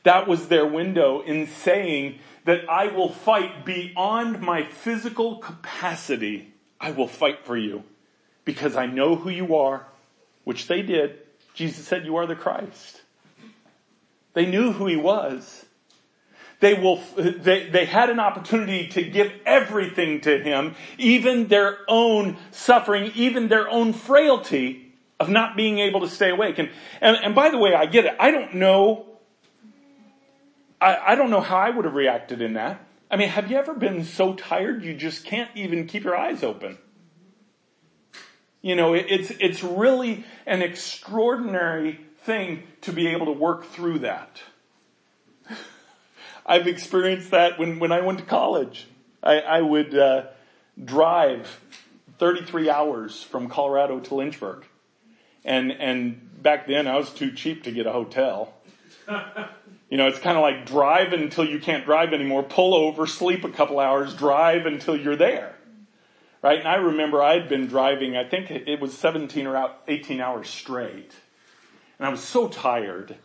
That was their window in saying that I will fight beyond my physical capacity. I will fight for you because I know who you are, which they did. Jesus said, you are the Christ. They knew who he was. They will, they, they had an opportunity to give everything to him, even their own suffering, even their own frailty of not being able to stay awake. And, and, and by the way, I get it. I don't know, I, I don't know how I would have reacted in that. I mean, have you ever been so tired you just can't even keep your eyes open? You know, it, it's, it's really an extraordinary thing to be able to work through that. I've experienced that when, when I went to college. I, I would uh, drive 33 hours from Colorado to Lynchburg. And, and back then I was too cheap to get a hotel. You know, it's kind of like drive until you can't drive anymore, pull over, sleep a couple hours, drive until you're there. Right? And I remember I had been driving, I think it was 17 or 18 hours straight and I was so tired.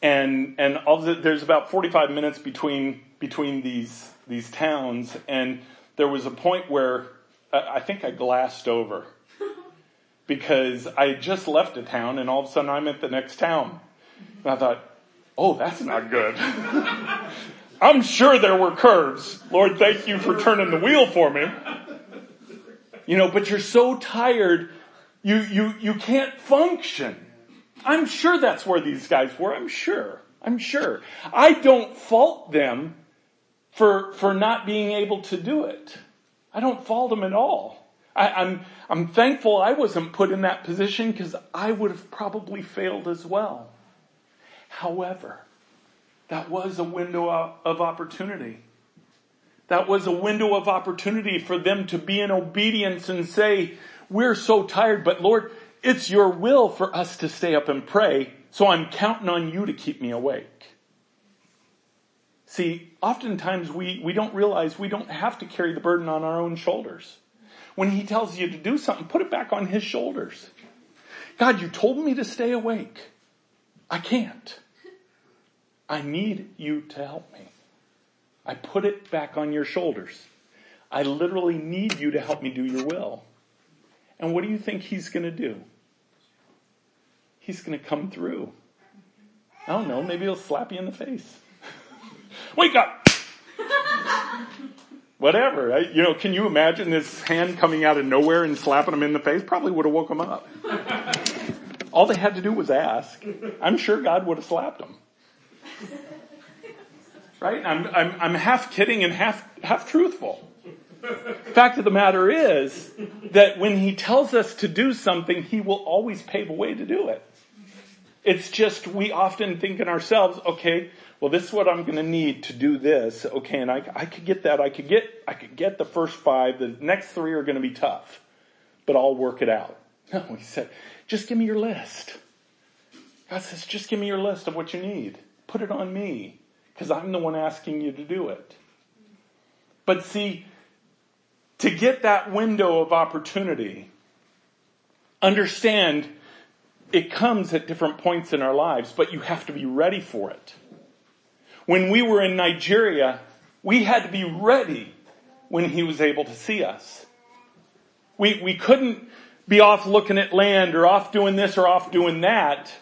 And and all the, there's about 45 minutes between between these these towns, and there was a point where I think I glassed over. because I had just left a town and all of a sudden I'm at the next town. And I thought, oh, that's not good. I'm sure there were curves. Lord, thank you for turning the wheel for me. You know, but you're so tired, you, you, you can't function. I'm sure that's where these guys were. I'm sure. I'm sure. I don't fault them for, for not being able to do it. I don't fault them at all. I, I'm, I'm thankful I wasn't put in that position because I would have probably failed as well. However, that was a window of opportunity. That was a window of opportunity for them to be in obedience and say, we're so tired, but Lord, it's your will for us to stay up and pray, so I'm counting on you to keep me awake. See, oftentimes we, we don't realize we don't have to carry the burden on our own shoulders. When he tells you to do something, put it back on his shoulders. God, you told me to stay awake. I can't. I need you to help me. I put it back on your shoulders. I literally need you to help me do your will. And what do you think he's going to do? He's going to come through. I don't know, maybe he'll slap you in the face. Wake up! Whatever. I, you know, can you imagine this hand coming out of nowhere and slapping him in the face? Probably would have woke him up. All they had to do was ask. I'm sure God would have slapped him. Right? I'm, I'm, I'm half kidding and half, half truthful. Fact of the matter is that when he tells us to do something, he will always pave a way to do it. It's just we often think in ourselves, okay, well this is what I'm gonna need to do this. Okay, and I, I could get that. I could get, I could get the first five. The next three are gonna be tough, but I'll work it out. No, he said, just give me your list. God says, just give me your list of what you need. Put it on me because I'm the one asking you to do it. But see, to get that window of opportunity, understand it comes at different points in our lives, but you have to be ready for it. When we were in Nigeria, we had to be ready when he was able to see us. We, we couldn't be off looking at land or off doing this or off doing that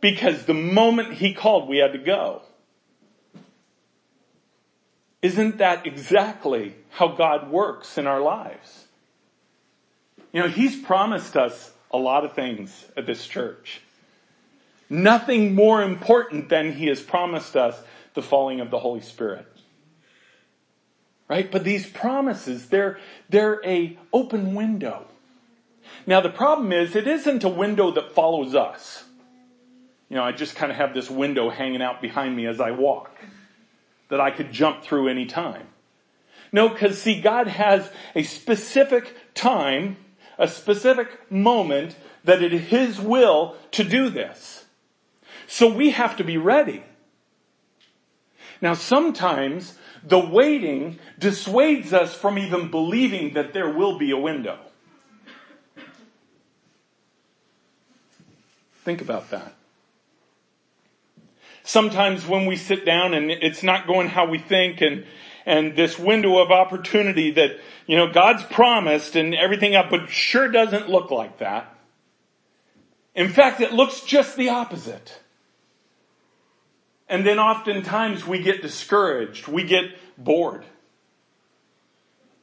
because the moment he called, we had to go. Isn't that exactly how God works in our lives? You know, He's promised us a lot of things at this church. Nothing more important than He has promised us the falling of the Holy Spirit. Right? But these promises, they're, they're a open window. Now the problem is, it isn't a window that follows us. You know, I just kind of have this window hanging out behind me as I walk that I could jump through any time. No, because see, God has a specific time, a specific moment that it is His will to do this. So we have to be ready. Now sometimes the waiting dissuades us from even believing that there will be a window. Think about that. Sometimes when we sit down and it's not going how we think and, and this window of opportunity that, you know, God's promised and everything up, but sure doesn't look like that. In fact, it looks just the opposite. And then oftentimes we get discouraged. We get bored.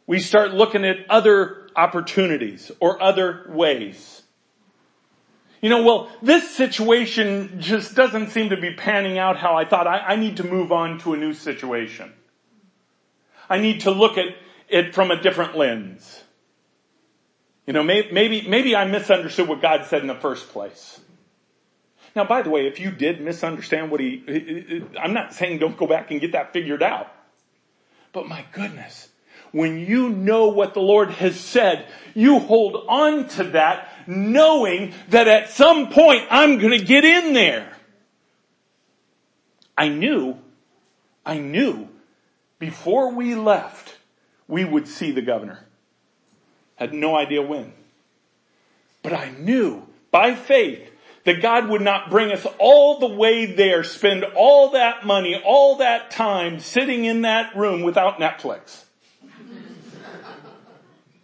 We start looking at other opportunities or other ways. You know, well, this situation just doesn't seem to be panning out how I thought. I, I need to move on to a new situation. I need to look at it from a different lens. You know, maybe, maybe I misunderstood what God said in the first place. Now, by the way, if you did misunderstand what he, I'm not saying don't go back and get that figured out. But my goodness, when you know what the Lord has said, you hold on to that knowing that at some point I'm gonna get in there. I knew, I knew before we left, we would see the governor. Had no idea when. But I knew by faith that God would not bring us all the way there, spend all that money, all that time sitting in that room without Netflix.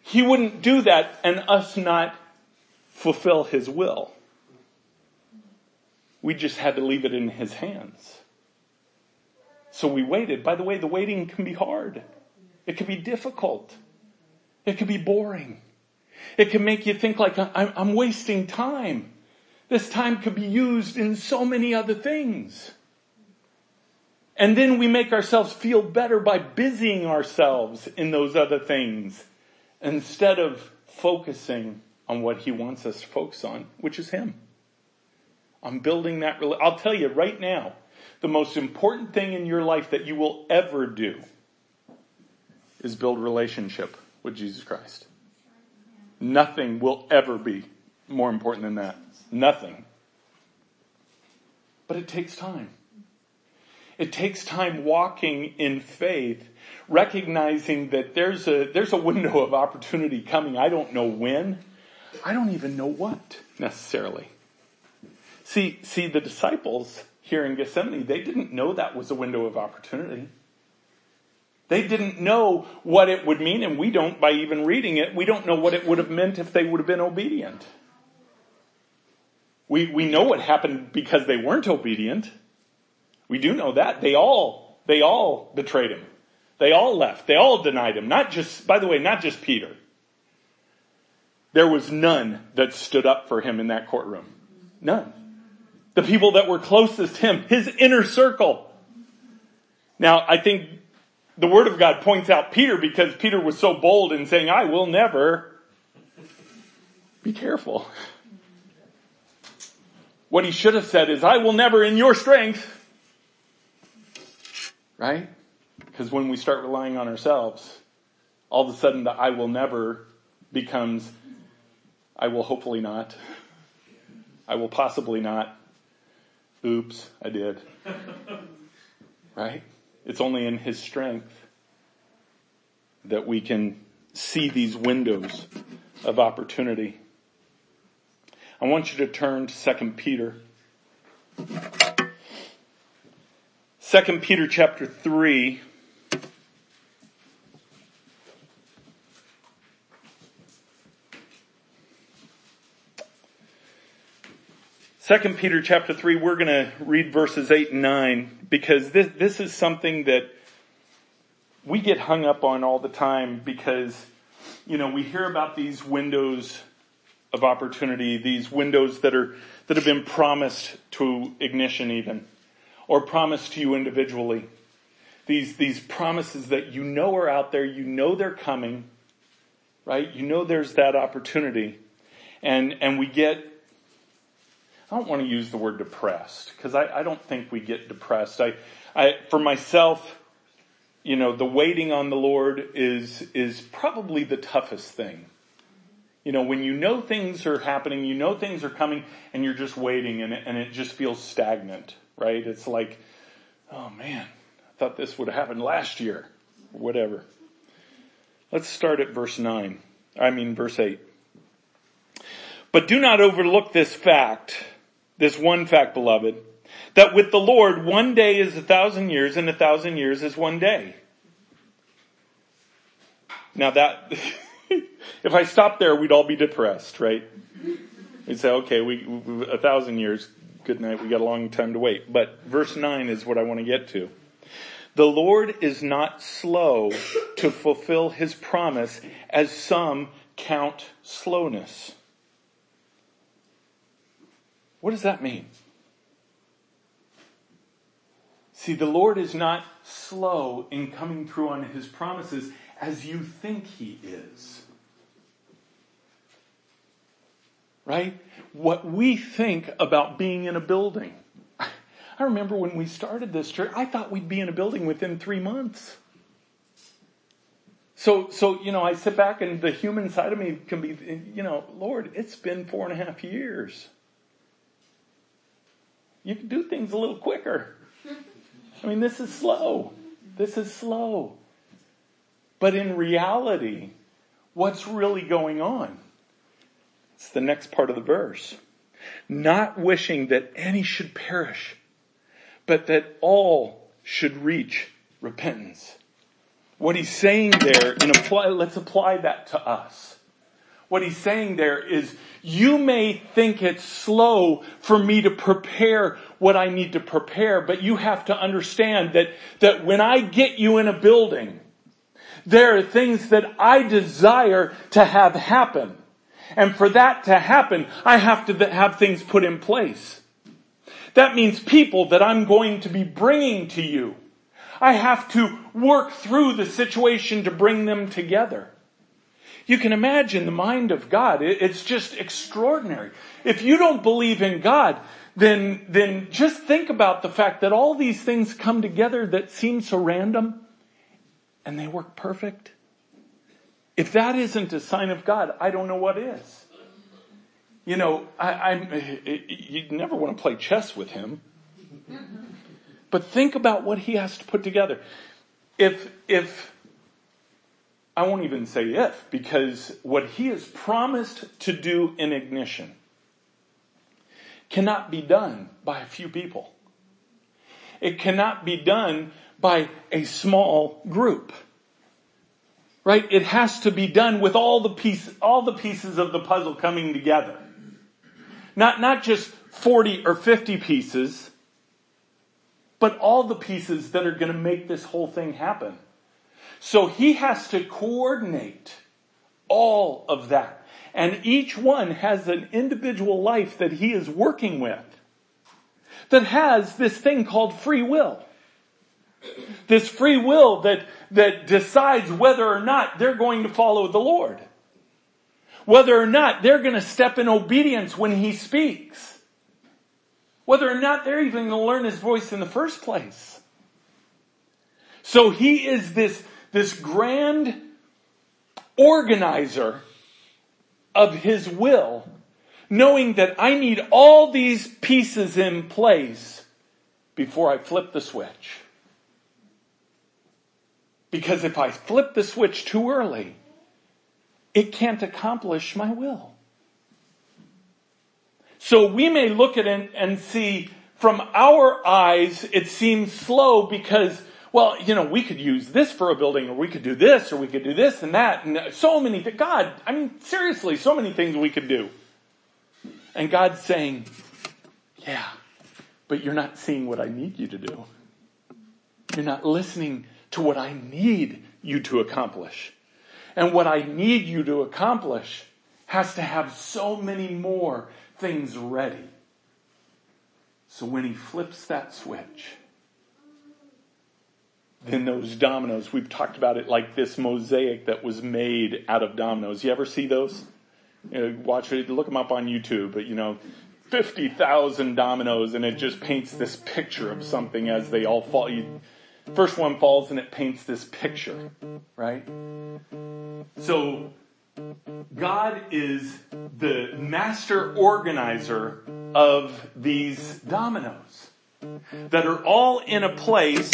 He wouldn't do that and us not fulfill his will. We just had to leave it in his hands. So we waited. By the way, the waiting can be hard. It can be difficult. It can be boring. It can make you think like I'm wasting time. This time could be used in so many other things. And then we make ourselves feel better by busying ourselves in those other things instead of focusing on what he wants us to focus on, which is him. I'm building that. I'll tell you right now, the most important thing in your life that you will ever do is build relationship with Jesus Christ. Nothing will ever be more important than that. Nothing. But it takes time. It takes time walking in faith, recognizing that there's a, there's a window of opportunity coming. I don't know when. I don't even know what necessarily. See, see the disciples here in Gethsemane, they didn't know that was a window of opportunity. They didn't know what it would mean, and we don't by even reading it. We don't know what it would have meant if they would have been obedient. We, we know what happened because they weren't obedient. We do know that. They all, they all betrayed him. They all left. They all denied him. Not just, by the way, not just Peter. There was none that stood up for him in that courtroom. None. The people that were closest to him, his inner circle. Now, I think the word of God points out Peter because Peter was so bold in saying, I will never. Be careful. What he should have said is, I will never in your strength. Right? Because when we start relying on ourselves, all of a sudden the I will never becomes I will hopefully not. I will possibly not. Oops, I did. right? It's only in His strength that we can see these windows of opportunity. I want you to turn to 2 Peter. 2 Peter chapter 3. Second Peter chapter 3, we're going to read verses 8 and 9 because this, this is something that we get hung up on all the time because, you know, we hear about these windows of opportunity, these windows that are, that have been promised to ignition even, or promised to you individually. These, these promises that you know are out there, you know they're coming, right? You know there's that opportunity. And, and we get I don't want to use the word depressed because I, I, don't think we get depressed. I, I, for myself, you know, the waiting on the Lord is, is probably the toughest thing. You know, when you know things are happening, you know things are coming and you're just waiting and it, and it just feels stagnant, right? It's like, oh man, I thought this would have happened last year whatever. Let's start at verse 9. I mean, verse 8. But do not overlook this fact this one fact, beloved, that with the Lord, one day is a thousand years and a thousand years is one day. Now that, if I stopped there, we'd all be depressed, right? We'd say, okay, we, we, a thousand years, good night, we got a long time to wait. But verse 9 is what I want to get to. The Lord is not slow to fulfill his promise as some count slowness what does that mean? See, the Lord is not slow in coming through on his promises as you think he is. Right? What we think about being in a building. I remember when we started this church, I thought we'd be in a building within three months. So, so, you know, I sit back and the human side of me can be, you know, Lord, it's been four and a half years you can do things a little quicker. I mean, this is slow. This is slow. But in reality, what's really going on? It's the next part of the verse. Not wishing that any should perish, but that all should reach repentance. What he's saying there, and apply, let's apply that to us. What he's saying there is, you may think it's slow for me to prepare what I need to prepare, but you have to understand that, that when I get you in a building, there are things that I desire to have happen. And for that to happen, I have to have things put in place. That means people that I'm going to be bringing to you. I have to work through the situation to bring them together. You can imagine the mind of God. It's just extraordinary. If you don't believe in God, then, then just think about the fact that all these things come together that seem so random and they work perfect. If that isn't a sign of God, I don't know what is. You know, I, am eh, eh, you never want to play chess with him. But think about what he has to put together. If, if, I won't even say if, because what he has promised to do in ignition cannot be done by a few people. It cannot be done by a small group. Right? It has to be done with all the pieces, all the pieces of the puzzle coming together. Not, not just 40 or 50 pieces, but all the pieces that are going to make this whole thing happen. So he has to coordinate all of that. And each one has an individual life that he is working with that has this thing called free will. This free will that, that decides whether or not they're going to follow the Lord. Whether or not they're going to step in obedience when He speaks. Whether or not they're even going to learn His voice in the first place. So He is this, this grand organizer of His will, knowing that I need all these pieces in place before I flip the switch. Because if I flip the switch too early, it can't accomplish my will. So we may look at it and see from our eyes, it seems slow because, well, you know, we could use this for a building or we could do this or we could do this and that and so many things. God, I mean, seriously, so many things we could do. And God's saying, yeah, but you're not seeing what I need you to do. You're not listening to what I need you to accomplish. And what I need you to accomplish has to have so many more things ready. So when he flips that switch, then those dominoes, we've talked about it like this mosaic that was made out of dominoes. You ever see those? You know, watch it, look them up on YouTube, but you know, 50,000 dominoes and it just paints this picture of something as they all fall. You, First one falls and it paints this picture, right? So, God is the master organizer of these dominoes that are all in a place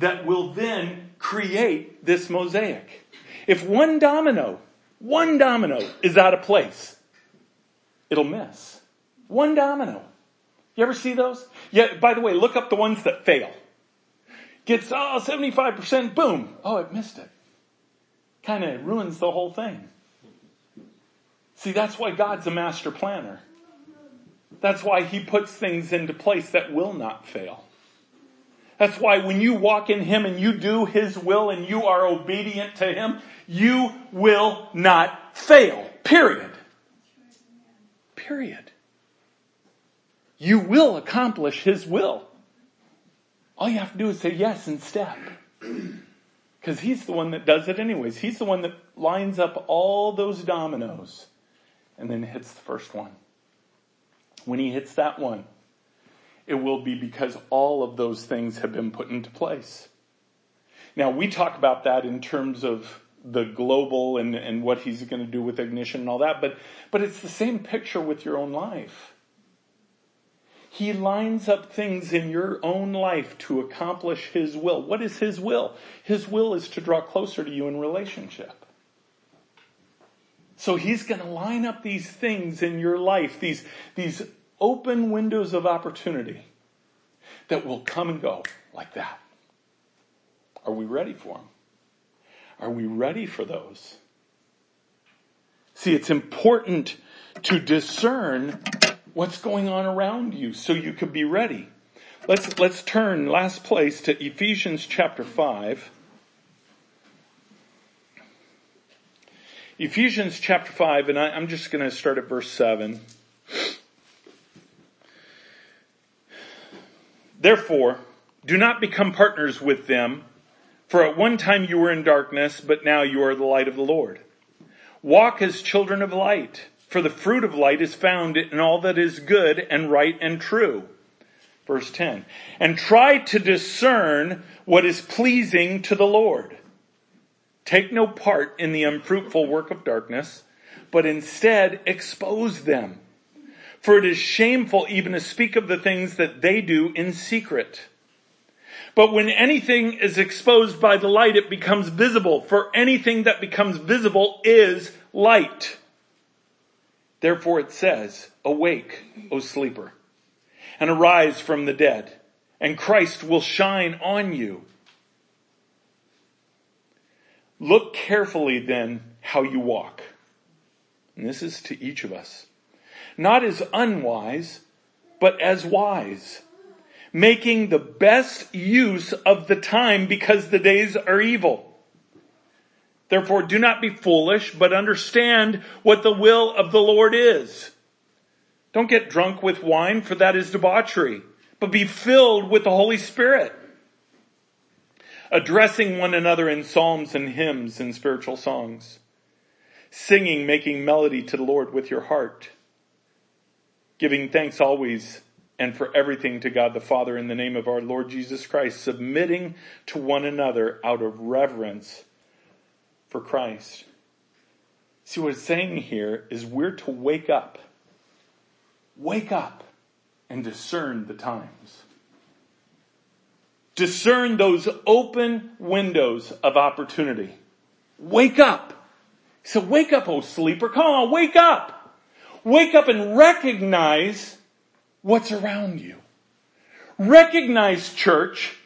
that will then create this mosaic. If one domino, one domino is out of place, it'll miss. One domino. You ever see those? Yeah, by the way, look up the ones that fail gets, oh, 75%, boom. Oh, it missed it. Kind of ruins the whole thing. See, that's why God's a master planner. That's why he puts things into place that will not fail. That's why when you walk in him and you do his will and you are obedient to him, you will not fail. Period. Period. You will accomplish his will. All you have to do is say yes and step. Because he's the one that does it anyways. He's the one that lines up all those dominoes and then hits the first one. When he hits that one, it will be because all of those things have been put into place. Now we talk about that in terms of the global and, and what he's going to do with ignition and all that, but, but it's the same picture with your own life. He lines up things in your own life to accomplish His will. What is His will? His will is to draw closer to you in relationship. So He's going to line up these things in your life, these, these open windows of opportunity that will come and go like that. Are we ready for them? Are we ready for those? See, it's important to discern what's going on around you so you could be ready. Let's, let's turn last place to Ephesians chapter 5. Ephesians chapter 5, and I, I'm just going to start at verse 7. Therefore, do not become partners with them, for at one time you were in darkness, but now you are the light of the Lord. Walk as children of light, for the fruit of light is found in all that is good and right and true. Verse 10. And try to discern what is pleasing to the Lord. Take no part in the unfruitful work of darkness, but instead expose them. For it is shameful even to speak of the things that they do in secret. But when anything is exposed by the light, it becomes visible. For anything that becomes visible is light. Therefore it says, awake, O sleeper, and arise from the dead, and Christ will shine on you. Look carefully then how you walk. And this is to each of us. Not as unwise, but as wise making the best use of the time because the days are evil. Therefore do not be foolish, but understand what the will of the Lord is. Don't get drunk with wine, for that is debauchery, but be filled with the Holy Spirit. Addressing one another in psalms and hymns and spiritual songs. Singing, making melody to the Lord with your heart. Giving thanks always and for everything to God the Father in the name of our Lord Jesus Christ, submitting to one another out of reverence for Christ. See what it's saying here is we're to wake up. Wake up and discern the times. Discern those open windows of opportunity. Wake up. So wake up, oh sleeper. Come on, wake up. Wake up and recognize what's around you. Recognize, church,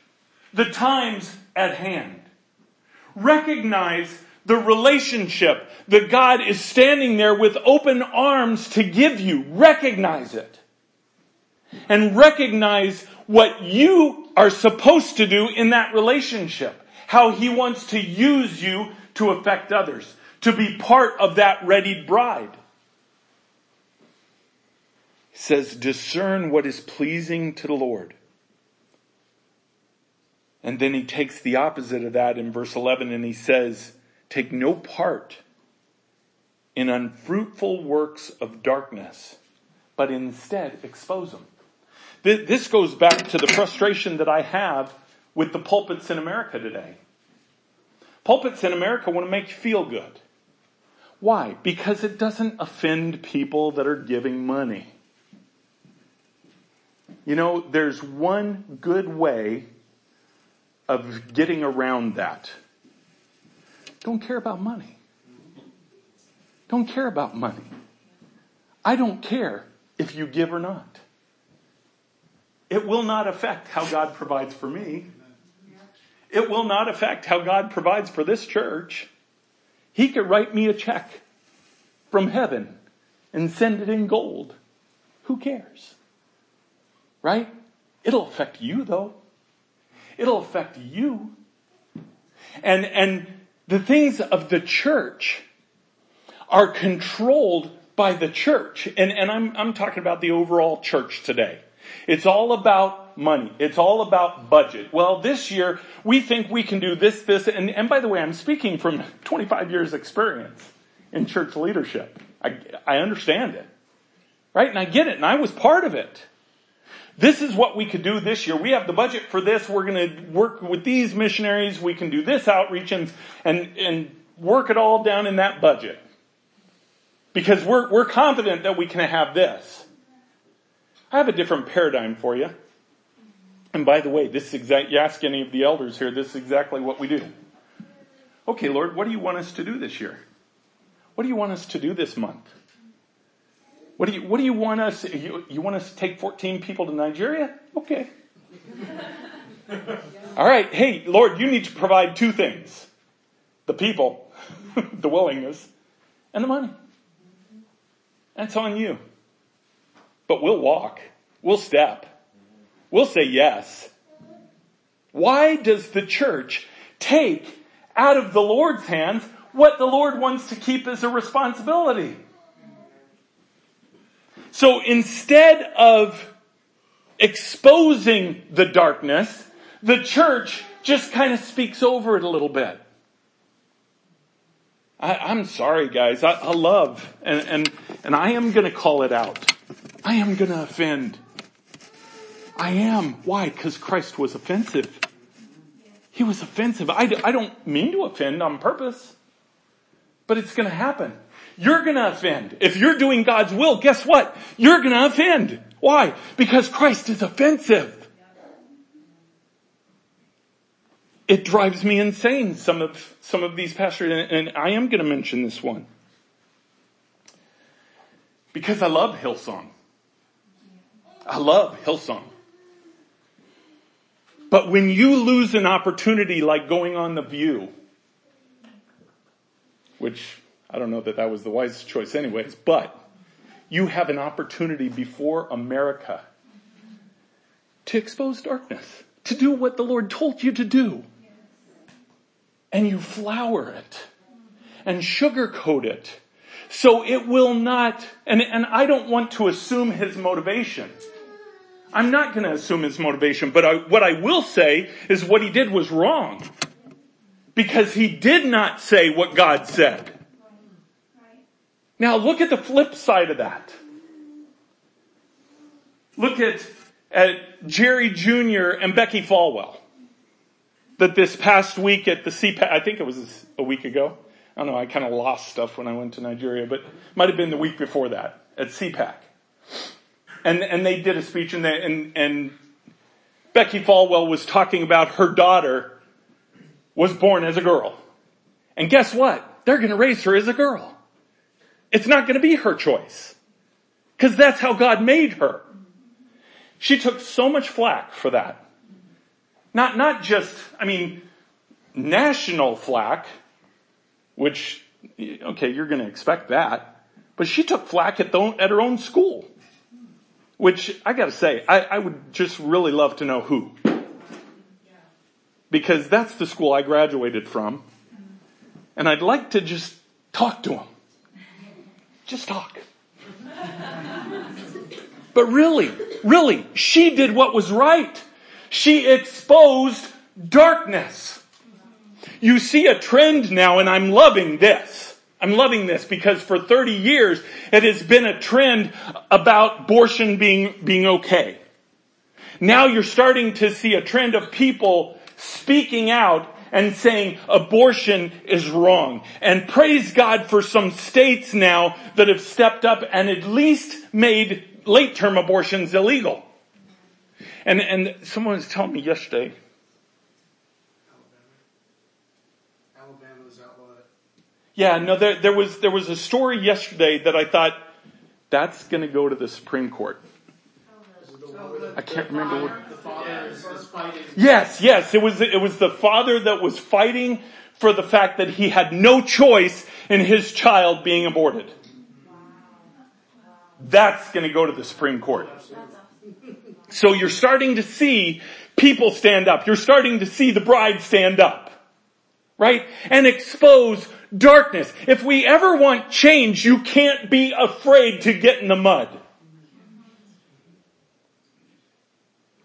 the times at hand. Recognize the relationship that God is standing there with open arms to give you. Recognize it. And recognize what you are supposed to do in that relationship. How He wants to use you to affect others. To be part of that readied bride says, discern what is pleasing to the Lord. And then he takes the opposite of that in verse 11 and he says, take no part in unfruitful works of darkness, but instead expose them. This goes back to the frustration that I have with the pulpits in America today. Pulpits in America want to make you feel good. Why? Because it doesn't offend people that are giving money. You know, there's one good way of getting around that. Don't care about money. Don't care about money. I don't care if you give or not. It will not affect how God provides for me. It will not affect how God provides for this church. He could write me a check from heaven and send it in gold. Who cares? Right? It'll affect you though. It'll affect you. And, and the things of the church are controlled by the church. And, and I'm, I'm talking about the overall church today. It's all about money. It's all about budget. Well, this year we think we can do this, this, and, and by the way, I'm speaking from 25 years experience in church leadership. I, I understand it. Right? And I get it. And I was part of it. This is what we could do this year. We have the budget for this. We're going to work with these missionaries. We can do this outreach and, and, and work it all down in that budget. Because we're, we're confident that we can have this. I have a different paradigm for you. And by the way, this is exact, you ask any of the elders here, this is exactly what we do. Okay, Lord, what do you want us to do this year? What do you want us to do this month? What do you, what do you want us, you, you want us to take 14 people to Nigeria? Okay. All right. Hey, Lord, you need to provide two things. The people, the willingness, and the money. That's on you. But we'll walk. We'll step. We'll say yes. Why does the church take out of the Lord's hands what the Lord wants to keep as a responsibility? So instead of exposing the darkness, the church just kind of speaks over it a little bit. I, am sorry guys, I, I love, and, and, and I am gonna call it out. I am gonna offend. I am. Why? Because Christ was offensive. He was offensive. I, I don't mean to offend on purpose, but it's gonna happen. You're gonna offend. If you're doing God's will, guess what? You're gonna offend. Why? Because Christ is offensive. It drives me insane, some of, some of these pastors, and, and I am gonna mention this one. Because I love Hillsong. I love Hillsong. But when you lose an opportunity like going on The View, which I don't know that that was the wisest choice anyways, but you have an opportunity before America to expose darkness, to do what the Lord told you to do. And you flower it and sugarcoat it. So it will not, and, and I don't want to assume his motivation. I'm not going to assume his motivation, but I, what I will say is what he did was wrong. Because he did not say what God said. Now look at the flip side of that. Look at, at Jerry Jr. and Becky Falwell. That this past week at the CPAC, I think it was a week ago. I don't know, I kind of lost stuff when I went to Nigeria, but might have been the week before that at CPAC and, and they did a speech and, they, and, and Becky Falwell was talking about her daughter was born as a girl. And guess what? They're going to raise her as a girl. It's not going to be her choice. Cause that's how God made her. She took so much flack for that. Not, not just, I mean, national flack, which, okay, you're going to expect that, but she took flack at, the, at her own school. Which I gotta say, I, I would just really love to know who. Because that's the school I graduated from. And I'd like to just talk to them. Just talk. But really, really, she did what was right. She exposed darkness. You see a trend now and I'm loving this. I'm loving this because for 30 years it has been a trend about abortion being, being okay. Now you're starting to see a trend of people speaking out and saying abortion is wrong. And praise God for some states now that have stepped up and at least made late term abortions illegal. And, and someone was telling me yesterday, Alabama outlawed Yeah, no, there, there was, there was a story yesterday that I thought, that's gonna go to the Supreme Court. I can't remember what. Yes, yes, it was, it was the father that was fighting for the fact that he had no choice in his child being aborted. That's gonna go to the Supreme Court. So you're starting to see people stand up. You're starting to see the bride stand up. Right? And expose darkness. If we ever want change, you can't be afraid to get in the mud.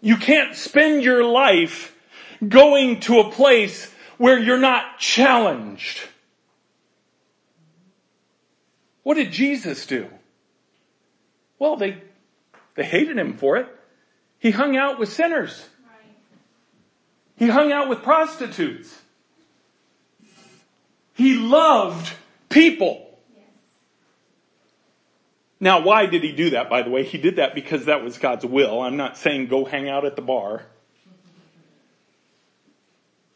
You can't spend your life going to a place where you're not challenged. What did Jesus do? Well, they, they hated him for it. He hung out with sinners. He hung out with prostitutes. He loved people. Now, why did he do that, by the way? He did that because that was God's will. I'm not saying go hang out at the bar.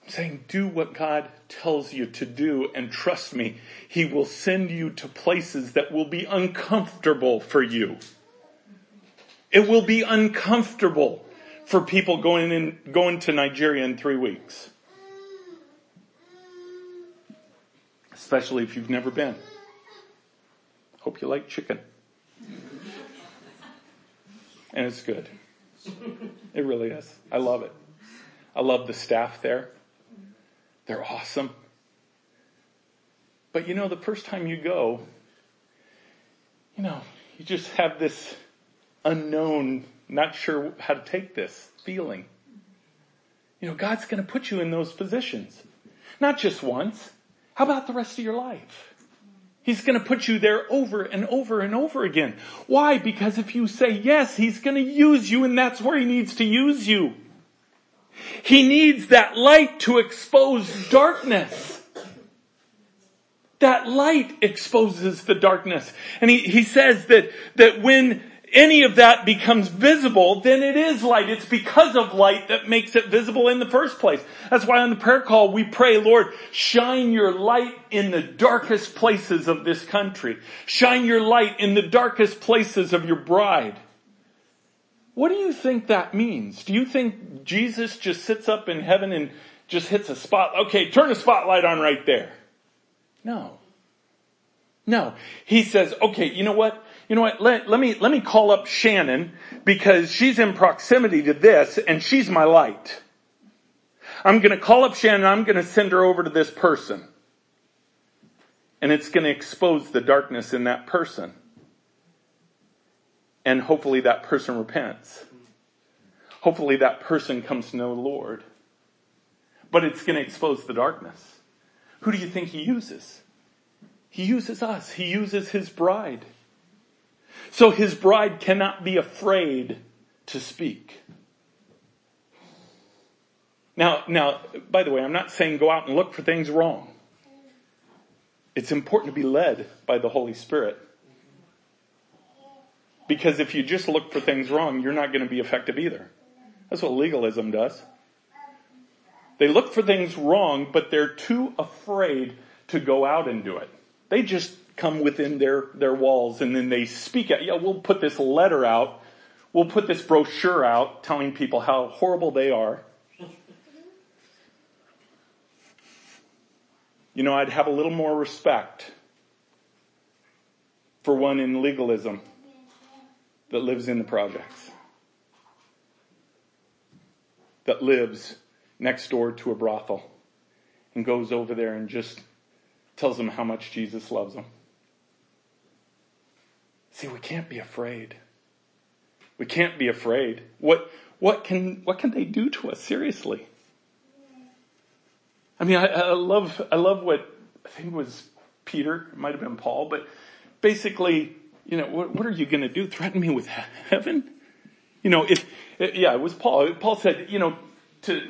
I'm saying do what God tells you to do and trust me, He will send you to places that will be uncomfortable for you. It will be uncomfortable for people going in, going to Nigeria in three weeks. especially if you've never been. Hope you like chicken. And it's good. It really is. I love it. I love the staff there. They're awesome. But you know, the first time you go, you know, you just have this unknown, not sure how to take this feeling. You know, God's going to put you in those positions. Not just once. How about the rest of your life? He's going to put you there over and over and over again. Why? Because if you say yes, He's going to use you and that's where He needs to use you. He needs that light to expose darkness. That light exposes the darkness. And he, he says that, that when any of that becomes visible, then it is light. It's because of light that makes it visible in the first place. That's why on the prayer call we pray, Lord, shine your light in the darkest places of this country. Shine your light in the darkest places of your bride. What do you think that means? Do you think Jesus just sits up in heaven and just hits a spot? Okay, turn a spotlight on right there. No. No. He says, okay, you know what? You know what, let, let me, let me call up Shannon because she's in proximity to this and she's my light. I'm gonna call up Shannon, I'm gonna send her over to this person. And it's gonna expose the darkness in that person. And hopefully that person repents. Hopefully that person comes to know the Lord. But it's gonna expose the darkness. Who do you think he uses? He uses us. He uses his bride. So his bride cannot be afraid to speak. Now, now, by the way, I'm not saying go out and look for things wrong. It's important to be led by the Holy Spirit. Because if you just look for things wrong, you're not going to be effective either. That's what legalism does. They look for things wrong, but they're too afraid to go out and do it. They just come within their, their walls and then they speak out. Yeah, we'll put this letter out. We'll put this brochure out telling people how horrible they are. You know, I'd have a little more respect for one in legalism that lives in the projects. That lives next door to a brothel and goes over there and just tells them how much Jesus loves them. See, we can't be afraid. We can't be afraid. What, what can, what can they do to us? Seriously. I mean, I, I love, I love what, I think it was Peter, it might have been Paul, but basically, you know, what, what are you going to do? Threaten me with heaven? You know, if, eh, yeah, it was Paul. Paul said, you know, to,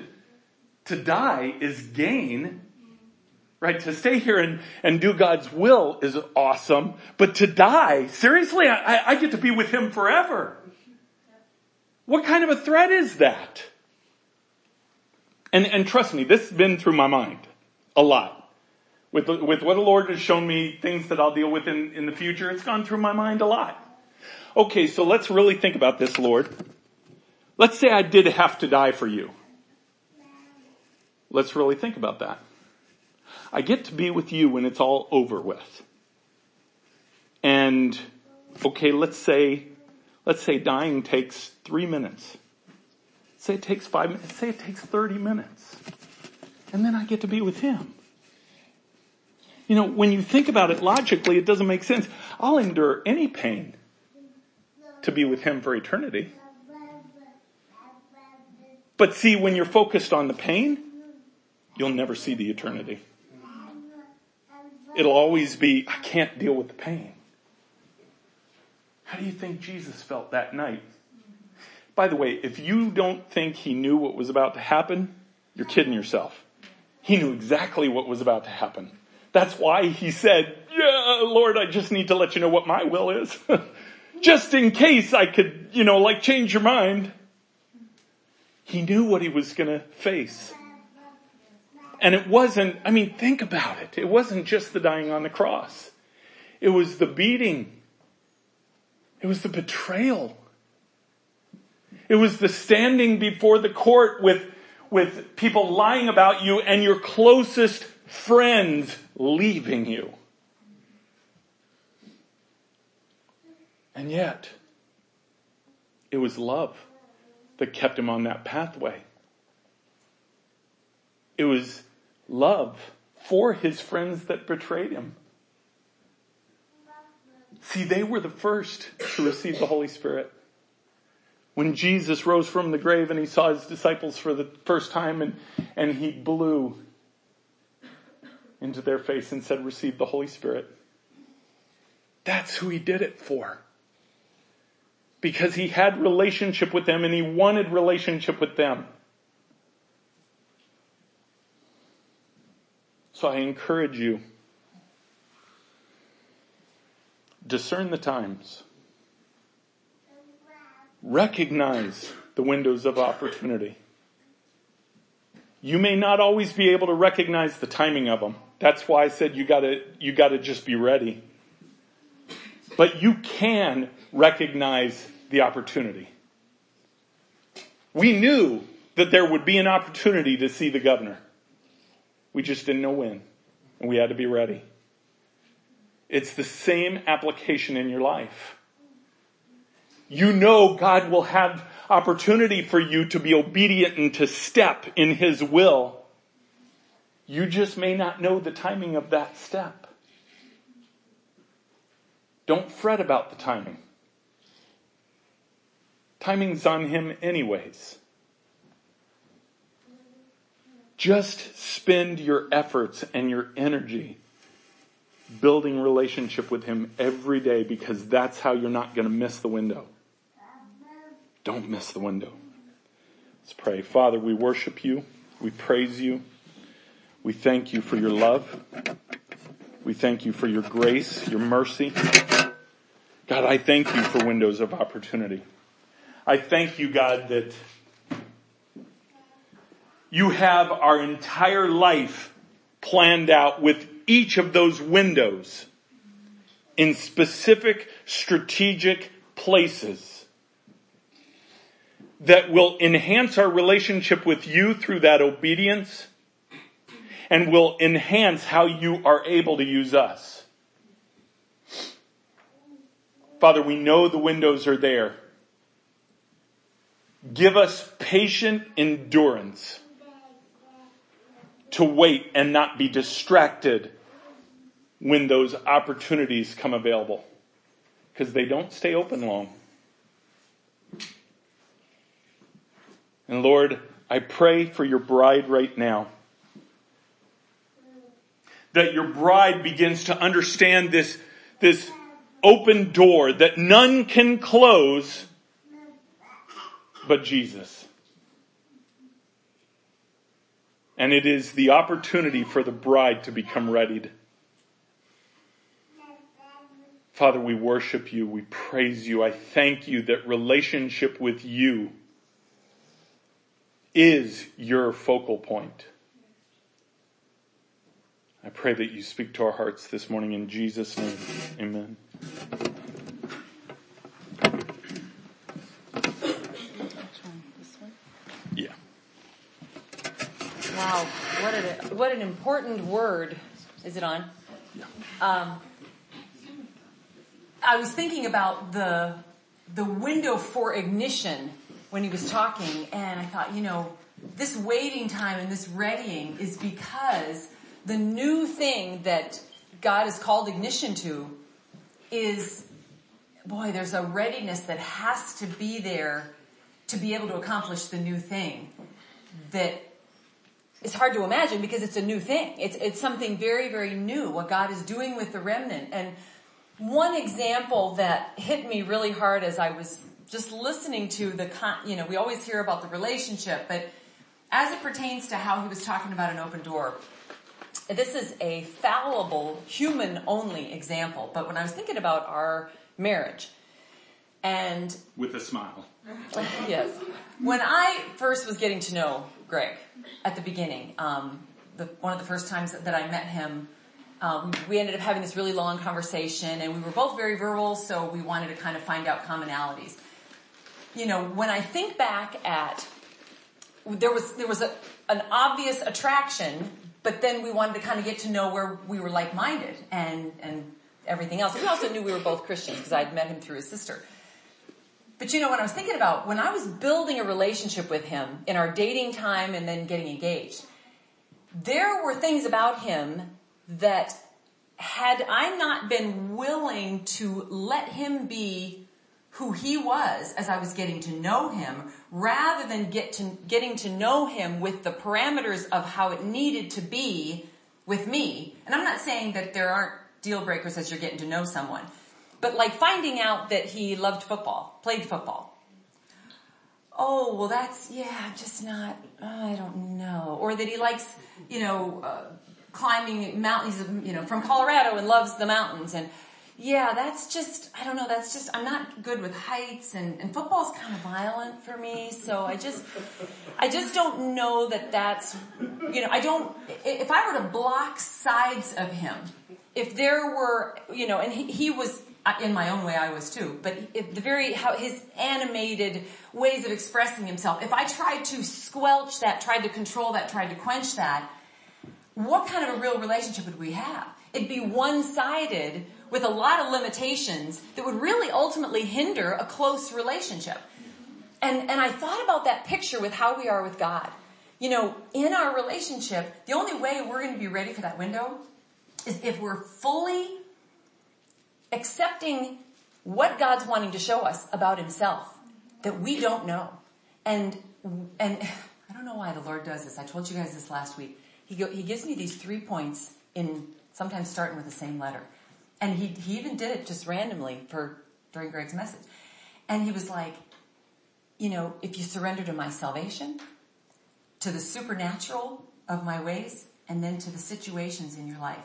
to die is gain right? To stay here and, and do God's will is awesome, but to die, seriously, I, I get to be with Him forever. What kind of a threat is that? And, and trust me, this has been through my mind a lot. With, the, with what the Lord has shown me, things that I'll deal with in, in the future, it's gone through my mind a lot. Okay, so let's really think about this, Lord. Let's say I did have to die for you. Let's really think about that. I get to be with you when it's all over with. And, okay, let's say, let's say dying takes three minutes. Say it takes five minutes. Say it takes 30 minutes. And then I get to be with him. You know, when you think about it logically, it doesn't make sense. I'll endure any pain to be with him for eternity. But see, when you're focused on the pain, you'll never see the eternity. It'll always be, I can't deal with the pain. How do you think Jesus felt that night? By the way, if you don't think he knew what was about to happen, you're kidding yourself. He knew exactly what was about to happen. That's why he said, yeah, Lord, I just need to let you know what my will is. just in case I could, you know, like change your mind. He knew what he was gonna face. And it wasn't, I mean, think about it. It wasn't just the dying on the cross. It was the beating. It was the betrayal. It was the standing before the court with, with people lying about you and your closest friends leaving you. And yet, it was love that kept him on that pathway. It was love for his friends that betrayed him. See, they were the first to receive the Holy Spirit. When Jesus rose from the grave and he saw his disciples for the first time and, and he blew into their face and said, receive the Holy Spirit. That's who he did it for. Because he had relationship with them and he wanted relationship with them. So I encourage you, discern the times. Recognize the windows of opportunity. You may not always be able to recognize the timing of them. That's why I said you gotta, you gotta just be ready. But you can recognize the opportunity. We knew that there would be an opportunity to see the governor. We just didn't know when. And we had to be ready. It's the same application in your life. You know God will have opportunity for you to be obedient and to step in His will. You just may not know the timing of that step. Don't fret about the timing. Timing's on Him anyways. Just spend your efforts and your energy building relationship with Him every day because that's how you're not going to miss the window. Don't miss the window. Let's pray. Father, we worship you. We praise you. We thank you for your love. We thank you for your grace, your mercy. God, I thank you for windows of opportunity. I thank you, God, that you have our entire life planned out with each of those windows in specific strategic places that will enhance our relationship with you through that obedience and will enhance how you are able to use us. Father, we know the windows are there. Give us patient endurance to wait and not be distracted when those opportunities come available. Because they don't stay open long. And Lord, I pray for your bride right now. That your bride begins to understand this, this open door that none can close but Jesus. And it is the opportunity for the bride to become readied. Father, we worship you. We praise you. I thank you that relationship with you is your focal point. I pray that you speak to our hearts this morning in Jesus' name. Amen. Yeah. Wow, what an, what an important word. Is it on? Yeah. Um, I was thinking about the, the window for ignition when he was talking and I thought, you know, this waiting time and this readying is because the new thing that God has called ignition to is, boy, there's a readiness that has to be there to be able to accomplish the new thing that is hard to imagine because it's a new thing. It's, it's something very, very new, what God is doing with the remnant. And one example that hit me really hard as I was just listening to the, con- you know, we always hear about the relationship, but as it pertains to how he was talking about an open door, this is a fallible, human only example, but when I was thinking about our marriage, and with a smile. yes, when I first was getting to know Greg at the beginning, um, the, one of the first times that I met him, um, we ended up having this really long conversation, and we were both very verbal, so we wanted to kind of find out commonalities. You know, when I think back at there was there was a, an obvious attraction, but then we wanted to kind of get to know where we were like minded and and everything else. We also knew we were both Christians because I'd met him through his sister. But you know, what I was thinking about, when I was building a relationship with him in our dating time and then getting engaged, there were things about him that had I not been willing to let him be who he was as I was getting to know him, rather than get to, getting to know him with the parameters of how it needed to be with me. And I'm not saying that there aren't deal breakers as you're getting to know someone, but like finding out that he loved football, played football. Oh, well that's, yeah, just not, I don't know. Or that he likes, you know, uh, climbing mountains, you know, from Colorado and loves the mountains. And yeah, that's just, I don't know, that's just, I'm not good with heights and, and football's kind of violent for me. So I just, I just don't know that that's, you know, I don't, if I were to block sides of him, if there were, you know, and he, he was, in my own way I was too, but the very, how his animated ways of expressing himself, if I tried to squelch that, tried to control that, tried to quench that, what kind of a real relationship would we have? It'd be one-sided with a lot of limitations that would really ultimately hinder a close relationship. And, and I thought about that picture with how we are with God. You know, in our relationship, the only way we're going to be ready for that window is if we're fully accepting what God's wanting to show us about himself that we don't know. And, and I don't know why the Lord does this. I told you guys this last week. He, go, he gives me these three points in sometimes starting with the same letter. And he, he even did it just randomly for, during Greg's message. And he was like, you know, if you surrender to my salvation, to the supernatural of my ways, and then to the situations in your life.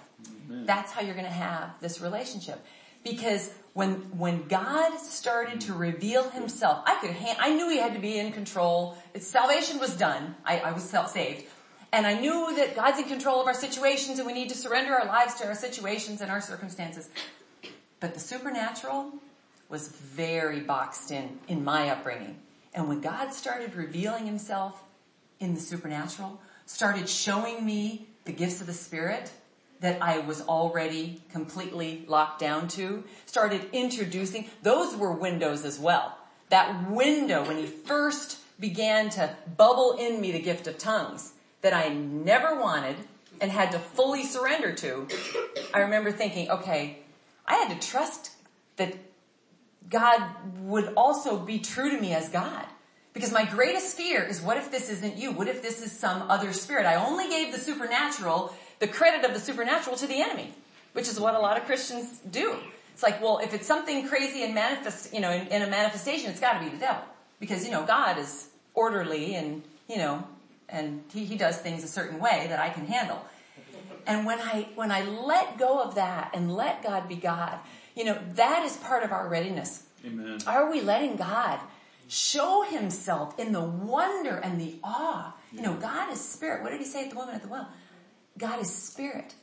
Amen. That's how you're going to have this relationship. Because when, when God started to reveal himself, I could, I knew he had to be in control. salvation was done. I, I was self saved. And I knew that God's in control of our situations and we need to surrender our lives to our situations and our circumstances. But the supernatural was very boxed in, in my upbringing. And when God started revealing himself in the supernatural, started showing me the gifts of the Spirit that I was already completely locked down to, started introducing, those were windows as well. That window when he first began to bubble in me the gift of tongues, that I never wanted and had to fully surrender to, I remember thinking, okay, I had to trust that God would also be true to me as God. Because my greatest fear is what if this isn't you? What if this is some other spirit? I only gave the supernatural, the credit of the supernatural to the enemy, which is what a lot of Christians do. It's like, well, if it's something crazy and manifest, you know, in, in a manifestation, it's gotta be the devil. Because, you know, God is orderly and, you know, and he, he does things a certain way that I can handle. And when I, when I let go of that and let God be God, you know, that is part of our readiness. Amen. Are we letting God show himself in the wonder and the awe? You know, God is spirit. What did he say at the woman at the well? God is spirit.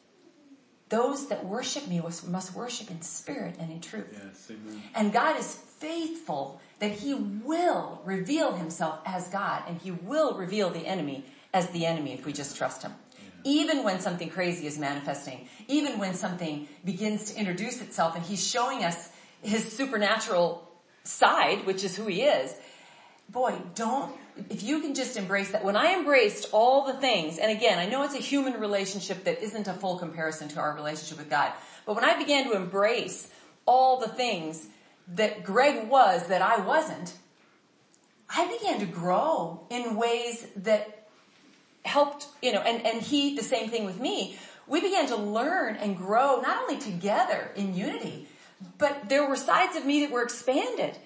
Those that worship me must worship in spirit and in truth. Yes, amen. And God is faithful that he will reveal himself as God and he will reveal the enemy as the enemy if we just trust him. Even when something crazy is manifesting, even when something begins to introduce itself and he's showing us his supernatural side, which is who he is, boy, don't, if you can just embrace that. When I embraced all the things, and again, I know it's a human relationship that isn't a full comparison to our relationship with God, but when I began to embrace all the things that Greg was that I wasn't, I began to grow in ways that helped, you know, and, and he, the same thing with me. We began to learn and grow not only together in unity, but there were sides of me that were expanded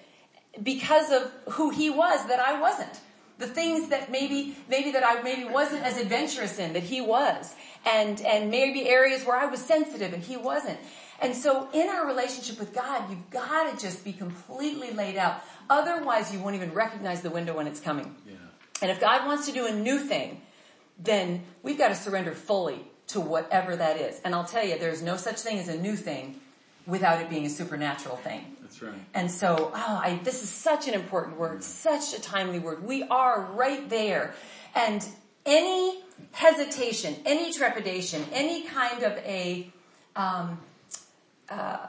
because of who he was that I wasn't. The things that maybe, maybe that I maybe wasn't as adventurous in that he was. And, and maybe areas where I was sensitive and he wasn't. And so in our relationship with God, you've got to just be completely laid out. Otherwise you won't even recognize the window when it's coming. Yeah. And if God wants to do a new thing, then we've got to surrender fully to whatever that is. And I'll tell you, there's no such thing as a new thing without it being a supernatural thing. Right. And so, oh, I, this is such an important word, such a timely word. We are right there. And any hesitation, any trepidation, any kind of a, um, uh,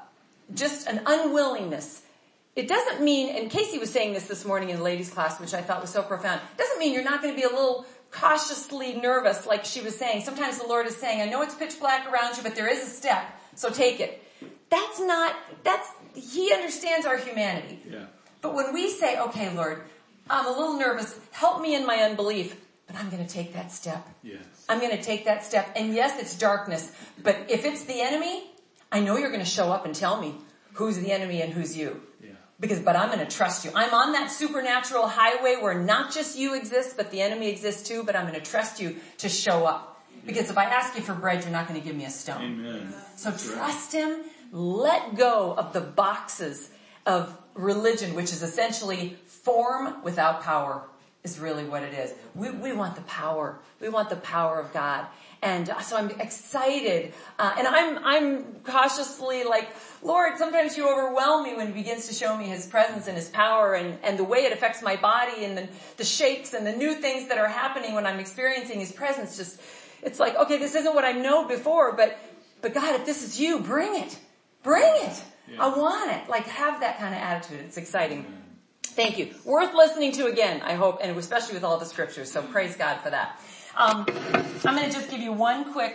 just an unwillingness. It doesn't mean, and Casey was saying this this morning in the ladies class, which I thought was so profound. It doesn't mean you're not going to be a little cautiously nervous, like she was saying. Sometimes the Lord is saying, I know it's pitch black around you, but there is a step, so take it. That's not, that's, He understands our humanity. Yeah. But when we say, okay, Lord, I'm a little nervous, help me in my unbelief, but I'm going to take that step. Yes. I'm going to take that step. And yes, it's darkness, but if it's the enemy, I know you're going to show up and tell me who's the enemy and who's you. Yeah. Because, but I'm going to trust you. I'm on that supernatural highway where not just you exist, but the enemy exists too, but I'm going to trust you to show up. Because if I ask you for bread, you're not going to give me a stone. Amen. So trust him, let go of the boxes of religion, which is essentially form without power is really what it is. We, we want the power. We want the power of God. And uh, so I'm excited. Uh, and I'm, I'm cautiously like, Lord, sometimes you overwhelm me when he begins to show me his presence and his power and, and the way it affects my body and the, the shakes and the new things that are happening when I'm experiencing his presence. Just, it's like, okay, this isn't what I know before, but, but God, if this is you, bring it. Bring it. I want it. Like have that kind of attitude. It's exciting. Thank you. Worth listening to again, I hope, and especially with all the scriptures. So praise God for that. Um, I'm going to just give you one quick